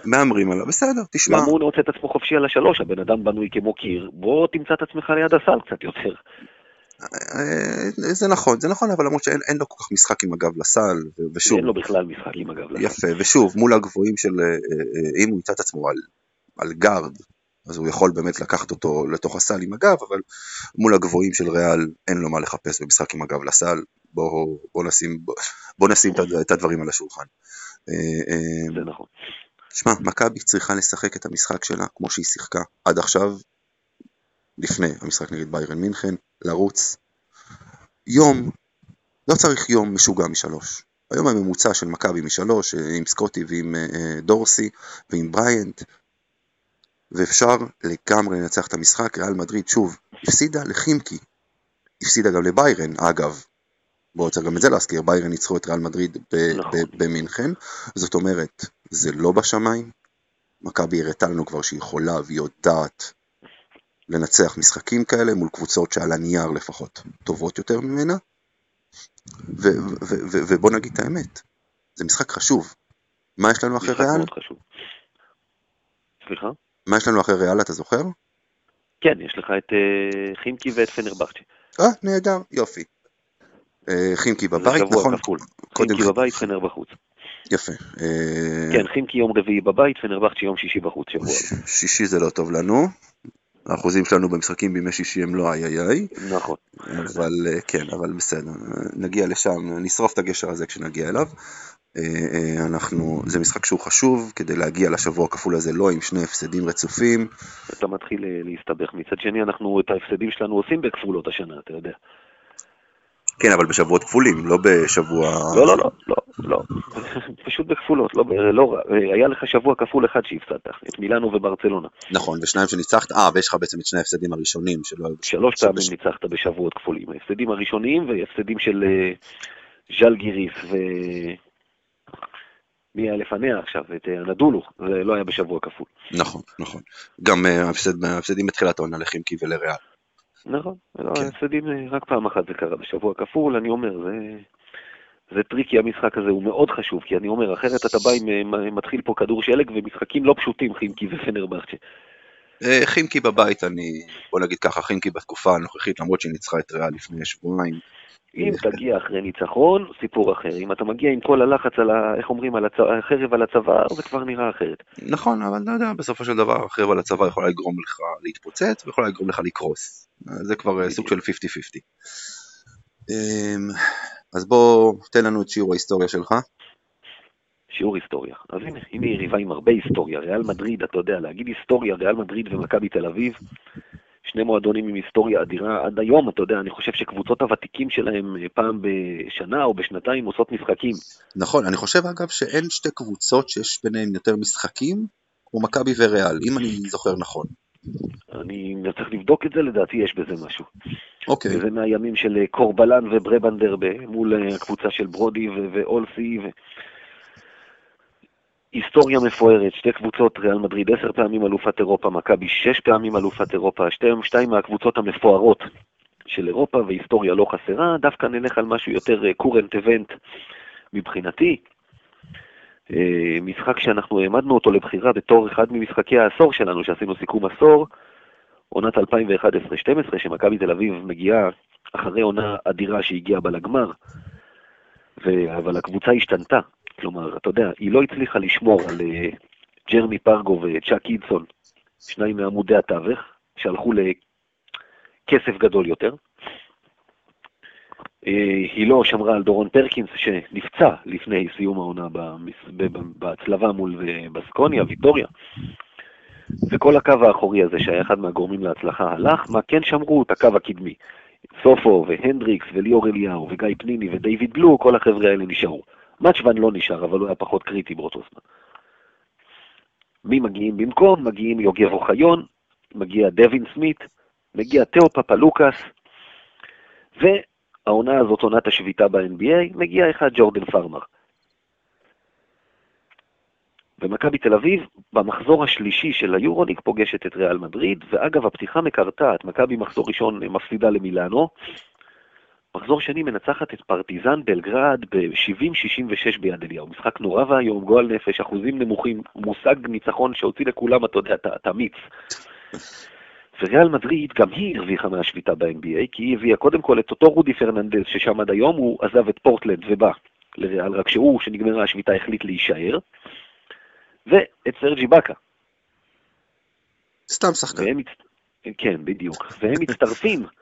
מהמרים עליו, בסדר, תשמע. למה הוא מוצא את עצמו חופשי על השלוש? הבן אדם בנוי כמו קיר, בוא תמצא את עצמך ליד הסל קצת יותר. אה, זה נכון, זה נכון, אבל למרות שאין לו כל כך משחק עם הגב לסל, ושוב... אין לו בכלל משחק עם הגב לסל. יפה, ושוב, מול הגבוהים של... אה, אה, אם הוא ימצא את עצמו על, על גארד, אז הוא יכול באמת לקחת אותו לתוך הסל עם הגב, אבל מול הגבוהים של ריאל אין לו מה לחפש במשחק עם הגב לסל. בואו בוא נשים, בוא נשים את הדברים על השולחן. אה, אה, זה נכון. שמע, מכבי צריכה לשחק את המשחק שלה כמו שהיא שיחקה עד עכשיו, לפני המשחק נגד ביירן מינכן, לרוץ. יום, לא צריך יום משוגע משלוש. היום הממוצע של מכבי משלוש, אה, עם סקוטי ועם דורסי ועם בריינט, ואפשר לגמרי לנצח את המשחק. ריאל מדריד, שוב, הפסידה לחימקי, הפסידה גם לביירן, אגב, בואו צריך גם את זה להזכיר, ביירן ניצחו את ריאל מדריד נכון. במינכן, זאת אומרת, זה לא בשמיים, מכבי הראתה לנו כבר שהיא יכולה והיא יודעת לנצח משחקים כאלה מול קבוצות שעל הנייר לפחות טובות יותר ממנה, ובוא נגיד את האמת, זה משחק חשוב. מה יש לנו אחרי ריאל? סליחה? מה יש לנו אחרי ריאל, אתה זוכר? כן, יש לך את uh, חימקי ואת פנרבכצ'ה. אה, נהדר, יופי. Uh, חימקי בבית, נכון? חימקי בבית, פנר בחוץ. יפה. Uh... כן, חימקי יום רביעי בבית, פנרבכצ'ה יום שישי בחוץ, שבוע. שישי זה לא טוב לנו. האחוזים שלנו במשחקים בימי שישי הם לא איי איי איי. נכון. אבל כן, אבל בסדר. נגיע לשם, נשרוף את הגשר הזה כשנגיע אליו. אה, אה, אנחנו, זה משחק שהוא חשוב כדי להגיע לשבוע הכפול הזה לא עם שני הפסדים רצופים. אתה מתחיל אה, להסתבך. מצד שני, אנחנו את ההפסדים שלנו עושים בכפולות השנה, אתה יודע. כן, אבל בשבועות כפולים, לא בשבוע... לא, לא, לא, לא, לא. <laughs> פשוט בכפולות, לא, לא, היה לך שבוע כפול אחד שהפסדת, את מילאנו וברצלונה. נכון, ושניים שניצחת, אה, ויש לך בעצם את שני ההפסדים הראשונים שלא. שלוש פעמים בש... ניצחת בשבועות כפולים, ההפסדים הראשוניים והפסדים של ז'אל גיריס ו... מי היה לפניה עכשיו, את הנדולו, אה, זה לא היה בשבוע כפול. נכון, נכון. גם אה, הפסדים בתחילת העונה לחימקי ולריאל. נכון, לא, כן. הפסדים אה, רק פעם אחת זה קרה בשבוע כפול, אני אומר, זה... זה טריקי המשחק הזה, הוא מאוד חשוב, כי אני אומר, אחרת אתה בא עם, מתחיל פה כדור שלג ומשחקים לא פשוטים, חימקי ופנרבכצ'ה. חימקי בבית, אני, בוא נגיד ככה, חימקי בתקופה הנוכחית, למרות שהיא ניצחה את ריאל לפני שבועיים, אם תגיע אחרי ניצחון, סיפור אחר. אם אתה מגיע עם כל הלחץ על ה... איך אומרים? על הצ... החרב על הצוואר, זה כבר נראה אחרת. נכון, אבל אתה יודע, בסופו של דבר החרב על הצוואר יכולה לגרום לך להתפוצץ ויכולה לגרום לך לקרוס. זה כבר סוג של 50-50. אמ, אז בוא, תן לנו את שיעור ההיסטוריה שלך. שיעור היסטוריה. אז הנה, הנה יריבה עם הרבה היסטוריה. ריאל מדריד, אתה יודע, להגיד היסטוריה, ריאל מדריד ומכבי תל אביב, שני מועדונים עם היסטוריה אדירה עד היום, אתה יודע, אני חושב שקבוצות הוותיקים שלהם אה, פעם בשנה או בשנתיים עושות משחקים. נכון, אני חושב אגב שאין שתי קבוצות שיש ביניהן יותר משחקים, כמו מכבי וריאל, אם אני זוכר נכון. אני צריך לבדוק את זה, לדעתי יש בזה משהו. אוקיי. וזה מהימים של אה, קורבלן וברבנדר מול אה, הקבוצה של ברודי ואולסי. ו... היסטוריה מפוארת, שתי קבוצות, ריאל מדריד עשר פעמים אלופת אירופה, מכבי שש פעמים אלופת אירופה, שתיים, שתיים מהקבוצות המפוארות של אירופה, והיסטוריה לא חסרה, דווקא נלך על משהו יותר קורנט uh, אבנט מבחינתי. Uh, משחק שאנחנו העמדנו אותו לבחירה בתור אחד ממשחקי העשור שלנו, שעשינו סיכום עשור, עונת 2011-2012, שמכבי תל אביב מגיעה אחרי עונה אדירה שהגיעה בה לגמר, ו... אבל הקבוצה השתנתה. כלומר, אתה יודע, היא לא הצליחה לשמור על uh, ג'רמי פרגו וצ'אק אידסון, שניים מעמודי התווך, שהלכו לכסף גדול יותר. Uh, היא לא שמרה על דורון פרקינס, שנפצע לפני סיום העונה בהצלבה מול אה, בסקוניה, ויטוריה. וכל הקו האחורי הזה, שהיה אחד מהגורמים להצלחה, הלך, מה כן שמרו? את הקו הקדמי. סופו והנדריקס וליאור אליהו וגיא פניני ודייוויד בלו, כל החבר'ה האלה נשארו. מצ'וון לא נשאר, אבל הוא היה פחות קריטי באותו זמן. מי מגיעים במקום? מגיעים יוגב אוחיון, מגיע דווין סמית, מגיע תאו פפלוקס, והעונה הזאת, עונת השביתה ב-NBA, מגיע אחד ג'ורדן פארמר. ומכבי תל אביב, במחזור השלישי של היורוליג, פוגשת את ריאל מדריד, ואגב, הפתיחה מקרטעת, מכבי מחזור ראשון מפסידה למילאנו, מחזור שני מנצחת את פרטיזן בלגרד ב-70-66 ביד אליהו. משחק נורא ואיום, גועל נפש, אחוזים נמוכים, מושג ניצחון שהוציא לכולם, אתה יודע, את המיץ. וריאל מדריד גם היא הרוויחה מהשביתה ב-NBA, כי היא הביאה קודם כל את אותו רודי פרננדז, ששם עד היום הוא עזב את פורטלנד ובא לריאל, רק שהוא, שנגמרה השביתה, החליט להישאר, ואת סרג'י באקה. סתם שחקן. כן, בדיוק. והם מצטרפים <laughs>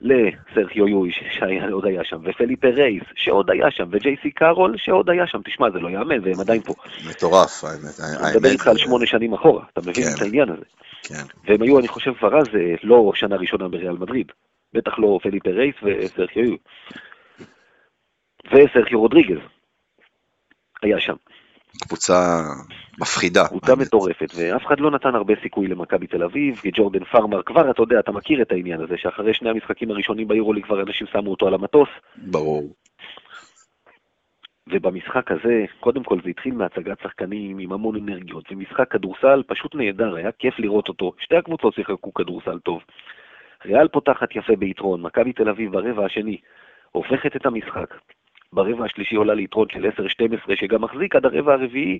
לסרחיו יואי, שעוד היה שם, ופליפה רייס, שעוד היה שם, וג'ייסי קארול, שעוד היה שם. תשמע, זה לא יאמן, והם עדיין פה. מטורף, האמת. אני מדבר איתך על שמונה שנים אחורה, אתה מבין את כן. העניין הזה. כן. והם היו, אני חושב, כבר אז אה, לא שנה ראשונה בריאל מדריד. בטח לא פליפה רייס וסרחיו יואי. וסרחיו רודריגז היה שם. קבוצה מפחידה. קבוצה מטורפת, ואף אחד לא נתן הרבה סיכוי למכבי תל אביב, כי ג'ורדן פארמר כבר, אתה יודע, אתה מכיר את העניין הזה, שאחרי שני המשחקים הראשונים ביורולי כבר אנשים שמו אותו על המטוס. ברור. ובמשחק הזה, קודם כל זה התחיל מהצגת שחקנים עם המון אנרגיות, ומשחק כדורסל פשוט נהדר, היה כיף לראות אותו. שתי הקבוצות שיחקו כדורסל טוב. ריאל פותחת יפה ביתרון, מכבי תל אביב ברבע השני הופכת את המשחק. ברבע השלישי עולה ליתרון של 10-12, שגם מחזיק עד הרבע הרביעי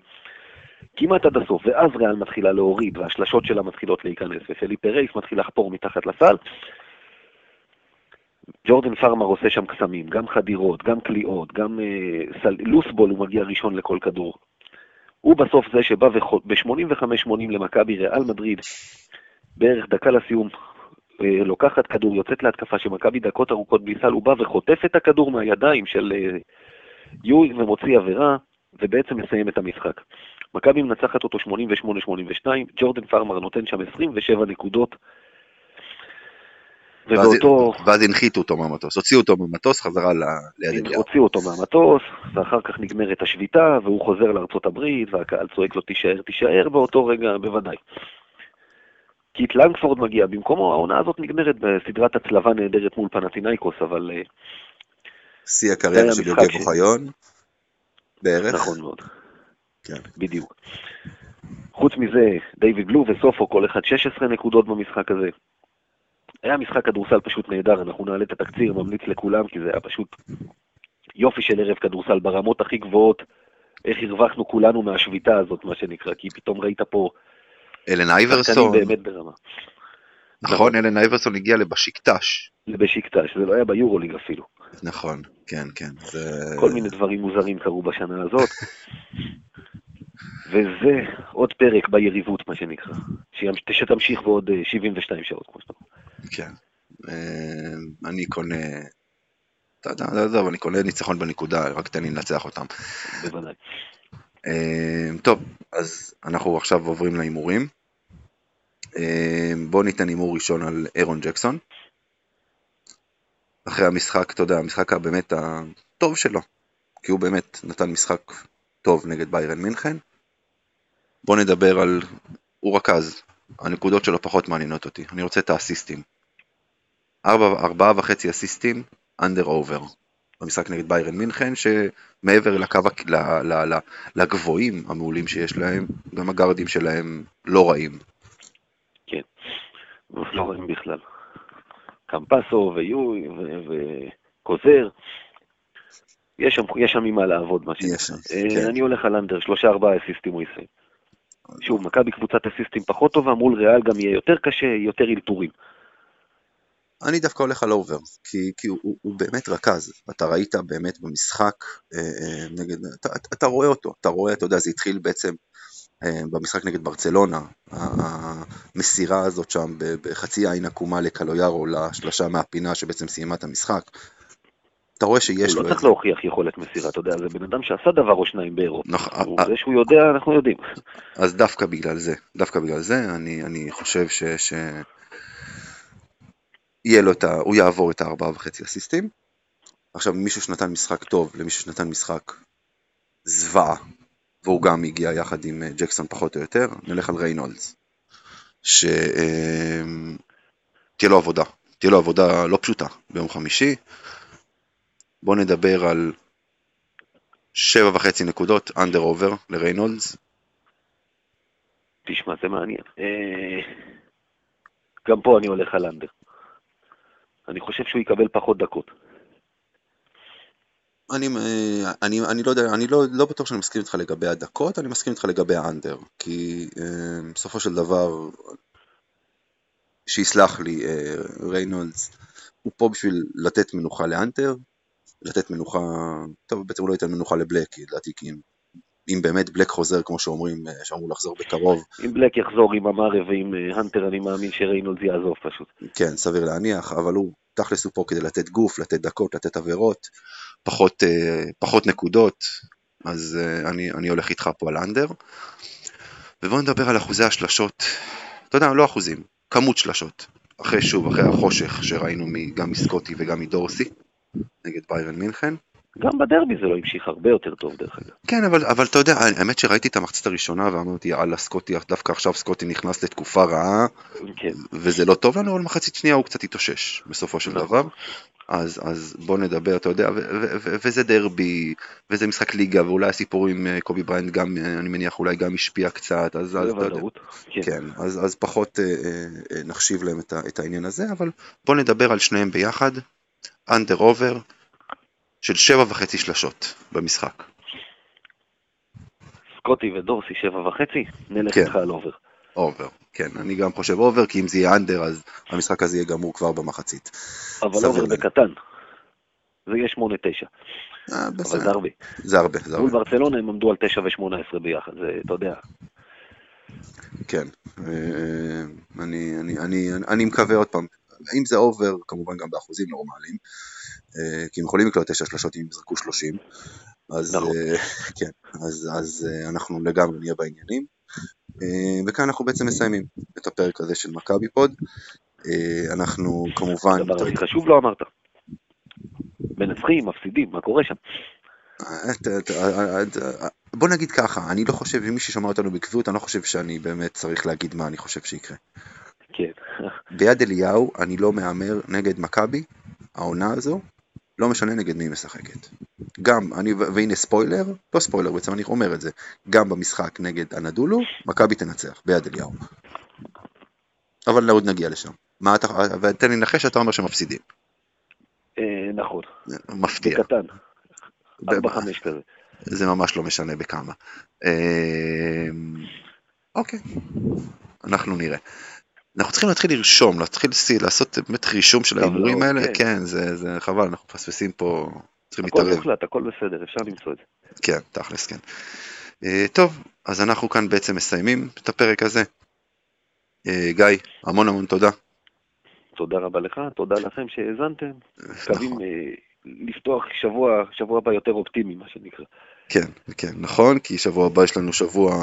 כמעט עד הסוף, ואז ריאל מתחילה להוריד, והשלשות שלה מתחילות להיכנס, ופליפה רייס מתחיל לחפור מתחת לסל. ג'ורדן פארמר עושה שם קסמים, גם חדירות, גם קליעות, גם אה, סל... לוסבול הוא מגיע ראשון לכל כדור. הוא בסוף זה שבא ב-85-80 למכבי ריאל מדריד, בערך דקה לסיום, לוקחת כדור, יוצאת להתקפה שמכבי דקות ארוכות בלי סל, הוא בא וחוטף את הכדור מהידיים של אה, יואי ומוציא עבירה, ובעצם מסיים את המשחק. מכבי מנצחת אותו 88-82, ג'ורדן פארמר נותן שם 27 נקודות. ובאותו... ואז הנחיתו אותו מהמטוס, הוציאו אותו מהמטוס חזרה ליד אליהו. הוציאו אותו מהמטוס, ואחר כך נגמרת השביתה, והוא חוזר לארצות הברית, והקהל צועק לו תישאר, תישאר, באותו רגע בוודאי. קיט לנגפורד מגיע במקומו, העונה הזאת נגמרת בסדרת הצלבה נהדרת מול פנטינאיקוס, אבל... אה, שיא הקריירה של יוגב אוחיון, בערך. נכון מאוד. כן. בדיוק. חוץ מזה, דיוויד בלו וסופו כל אחד 16 נקודות במשחק הזה. היה משחק כדורסל פשוט נהדר, אנחנו נעלה את התקציר, ממליץ לכולם, כי זה היה פשוט יופי של ערב כדורסל ברמות הכי גבוהות, איך הרווחנו כולנו מהשביתה הזאת, מה שנקרא, כי פתאום ראית פה... אלן אייברסון. באמת ברמה. נכון, אלן אייברסון הגיע לבשיקטש. לבשיקטש, זה לא היה ביורוליג אפילו. נכון, כן, כן. זה... כל מיני דברים מוזרים קרו בשנה הזאת. וזה עוד פרק ביריבות, מה שנקרא. שתמשיך בעוד 72 אה, שעות, כמו שאתה אומר. כן. אה, אני קונה... אתה יודע, עזוב, אני קונה ניצחון בנקודה, רק תן לי לנצח אותם. בוודאי. אה, טוב, אז אנחנו עכשיו עוברים להימורים. בואו ניתן הימור ראשון על אירון ג'קסון. אחרי המשחק, אתה יודע, המשחק הבאמת הטוב שלו, כי הוא באמת נתן משחק טוב נגד ביירן מינכן. בוא נדבר על, הוא רכז, הנקודות שלו פחות מעניינות אותי, אני רוצה את האסיסטים. ארבע, ארבעה וחצי אסיסטים, under over. במשחק נגד באיירן מינכן, שמעבר לקו, ל, ל, ל, לגבוהים המעולים שיש להם, גם הגארדים שלהם לא רעים. כן, לא רעים בכלל. קמפאסו ויואי וקוזר. יש שם, יש שם ממה לעבוד, מה שנקרא. אה, כן. אני הולך על under, שלושה ארבעה אסיסטים הוא יסיים. שוב, מכבי קבוצת אסיסטים פחות טובה, מול ריאל גם יהיה יותר קשה, יותר אלתורים. אני דווקא הולך על over, כי, כי הוא, הוא, הוא באמת רכז, אתה ראית באמת במשחק אה, אה, נגד, אתה, אתה רואה אותו, אתה רואה, אתה יודע, זה התחיל בעצם אה, במשחק נגד ברצלונה, המסירה הזאת שם בחצי עין עקומה לקלויארו לשלושה מהפינה שבעצם סיימה את המשחק. אתה רואה שיש לו... הוא לא צריך להוכיח יכולת מסירה, אתה יודע, זה בן אדם שעשה דבר או שניים באירופה. נכון. זה שהוא יודע, אנחנו יודעים. אז דווקא בגלל זה, דווקא בגלל זה, אני, אני חושב ש... יהיה לו את ה... הוא יעבור את הארבעה וחצי אסיסטים. עכשיו, מישהו שנתן משחק טוב למישהו שנתן משחק זוועה, והוא גם הגיע יחד עם אה, ג'קסון פחות או יותר, נלך על ריינולדס. שתהיה אה, לו עבודה, תהיה לו עבודה לא פשוטה ביום חמישי. בואו נדבר על שבע וחצי נקודות, under over לריינולדס. תשמע, זה מעניין. אה, גם פה אני הולך על under. אני חושב שהוא יקבל פחות דקות. אני, אה, אני, אני לא יודע, אני לא, לא בטוח שאני מסכים איתך לגבי הדקות, אני מסכים איתך לגבי ה under, כי אה, בסופו של דבר, שיסלח לי, אה, ריינולדס, הוא פה בשביל לתת מנוחה להאנטר, לתת מנוחה, טוב בעצם הוא לא ייתן מנוחה לבלק, לדעתי כי אם, אם באמת בלק חוזר כמו שאומרים, אה, שאמור לחזור בקרוב. אם בלק יחזור עם אמארה ועם אה, האנטר אני מאמין שריינולדס יעזוב פשוט. כן, סביר להניח, אבל הוא תכלס הוא פה כדי לתת גוף, לתת דקות, לתת עבירות, פחות, אה, פחות נקודות, אז אני, אני הולך איתך פה על אנדר. ובואו נדבר על אחוזי השלשות, אתה יודע, לא אחוזים, כמות שלשות. אחרי שוב, אחרי החושך שראינו גם מסקוטי וגם מדורסי. נגד ביירן מינכן. גם בדרבי זה לא המשיך הרבה יותר טוב דרך אגב. כן, אבל, אבל אתה יודע, האמת שראיתי את המחצית הראשונה ואמרתי, יאללה, סקוטי, דווקא עכשיו סקוטי נכנס לתקופה רעה, כן. וזה לא טוב לנו, אבל מחצית שנייה הוא קצת התאושש, בסופו של נכון. דבר. אז, אז בוא נדבר, אתה יודע, ו- ו- ו- וזה דרבי, וזה משחק ליגה, ואולי הסיפור עם אה, קובי בראיינט גם, אה, אני מניח, אולי גם השפיע קצת, אז, אז אתה יודע. כן. כן, אז, אז פחות אה, אה, אה, נחשיב להם את, את העניין הזה, אבל בוא נדבר על שניהם ביחד. under over של שבע וחצי שלשות במשחק. סקוטי ודורסי שבע וחצי, נלך כן. איתך על over. over, כן, אני גם חושב over, כי אם זה יהיה under, אז המשחק הזה יהיה גמור כבר במחצית. אבל over להניח. בקטן. זה יהיה שמונה תשע, אה, אבל זה הרבה. זה הרבה, זה מול הרבה, ברצלונה הם עמדו על תשע ושמונה עשרה ביחד, זה, אתה יודע. כן. אה, אני, אני, אני, אני מקווה עוד פעם, אם זה over, כמובן גם באחוזים נורמליים, כי הם יכולים לקלוט תשע שלשות אם יזרקו 30, אז נכון. אה, <laughs> כן, אז, אז אה, אנחנו לגמרי נהיה בעניינים. אה, וכאן אנחנו בעצם מסיימים את הפרק הזה של מכבי פוד. אה, אנחנו כמובן, הדבר אתה הכי חשוב לא אמרת. מנצחים, מפסידים, מה קורה שם? בוא נגיד ככה, אני לא חושב, אם מי ששמע אותנו בקביעות, אני לא חושב שאני באמת צריך להגיד מה אני חושב שיקרה. כן. ביד אליהו אני לא מהמר נגד מכבי, העונה הזו, לא משנה נגד מי היא משחקת. גם, אני, והנה ספוילר, לא ספוילר בעצם, אני אומר את זה, גם במשחק נגד הנדולו, מכבי תנצח, ביד אליהו. אבל עוד נגיע לשם. מה אתה, ותן לי לנחש, אתה אומר שמפסידים. אה, נכון, מפתיע. ארבע חמש כזה. זה ממש לא משנה בכמה. אה, אוקיי, אנחנו נראה. אנחנו צריכים להתחיל לרשום, להתחיל לסי- לעשות באמת רישום של ההימורים האלה, כן. כן, זה, זה חבל, אנחנו מפספסים פה, צריכים הכל להתערב. מוחלט, הכל בסדר, אפשר למצוא את זה. כן, תכלס, כן. אה, טוב, אז אנחנו כאן בעצם מסיימים את הפרק הזה. אה, גיא, המון המון תודה. תודה רבה לך, תודה לכם שהאזנתם. מקווים נכון. אה, לפתוח שבוע, שבוע הבא יותר אופטימי, מה שנקרא. כן, כן, נכון, כי שבוע הבא יש לנו שבוע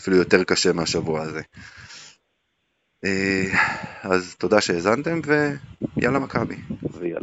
אפילו יותר קשה מהשבוע הזה. אה, אז תודה שהאזנתם ויאללה מכבי. ויאללה.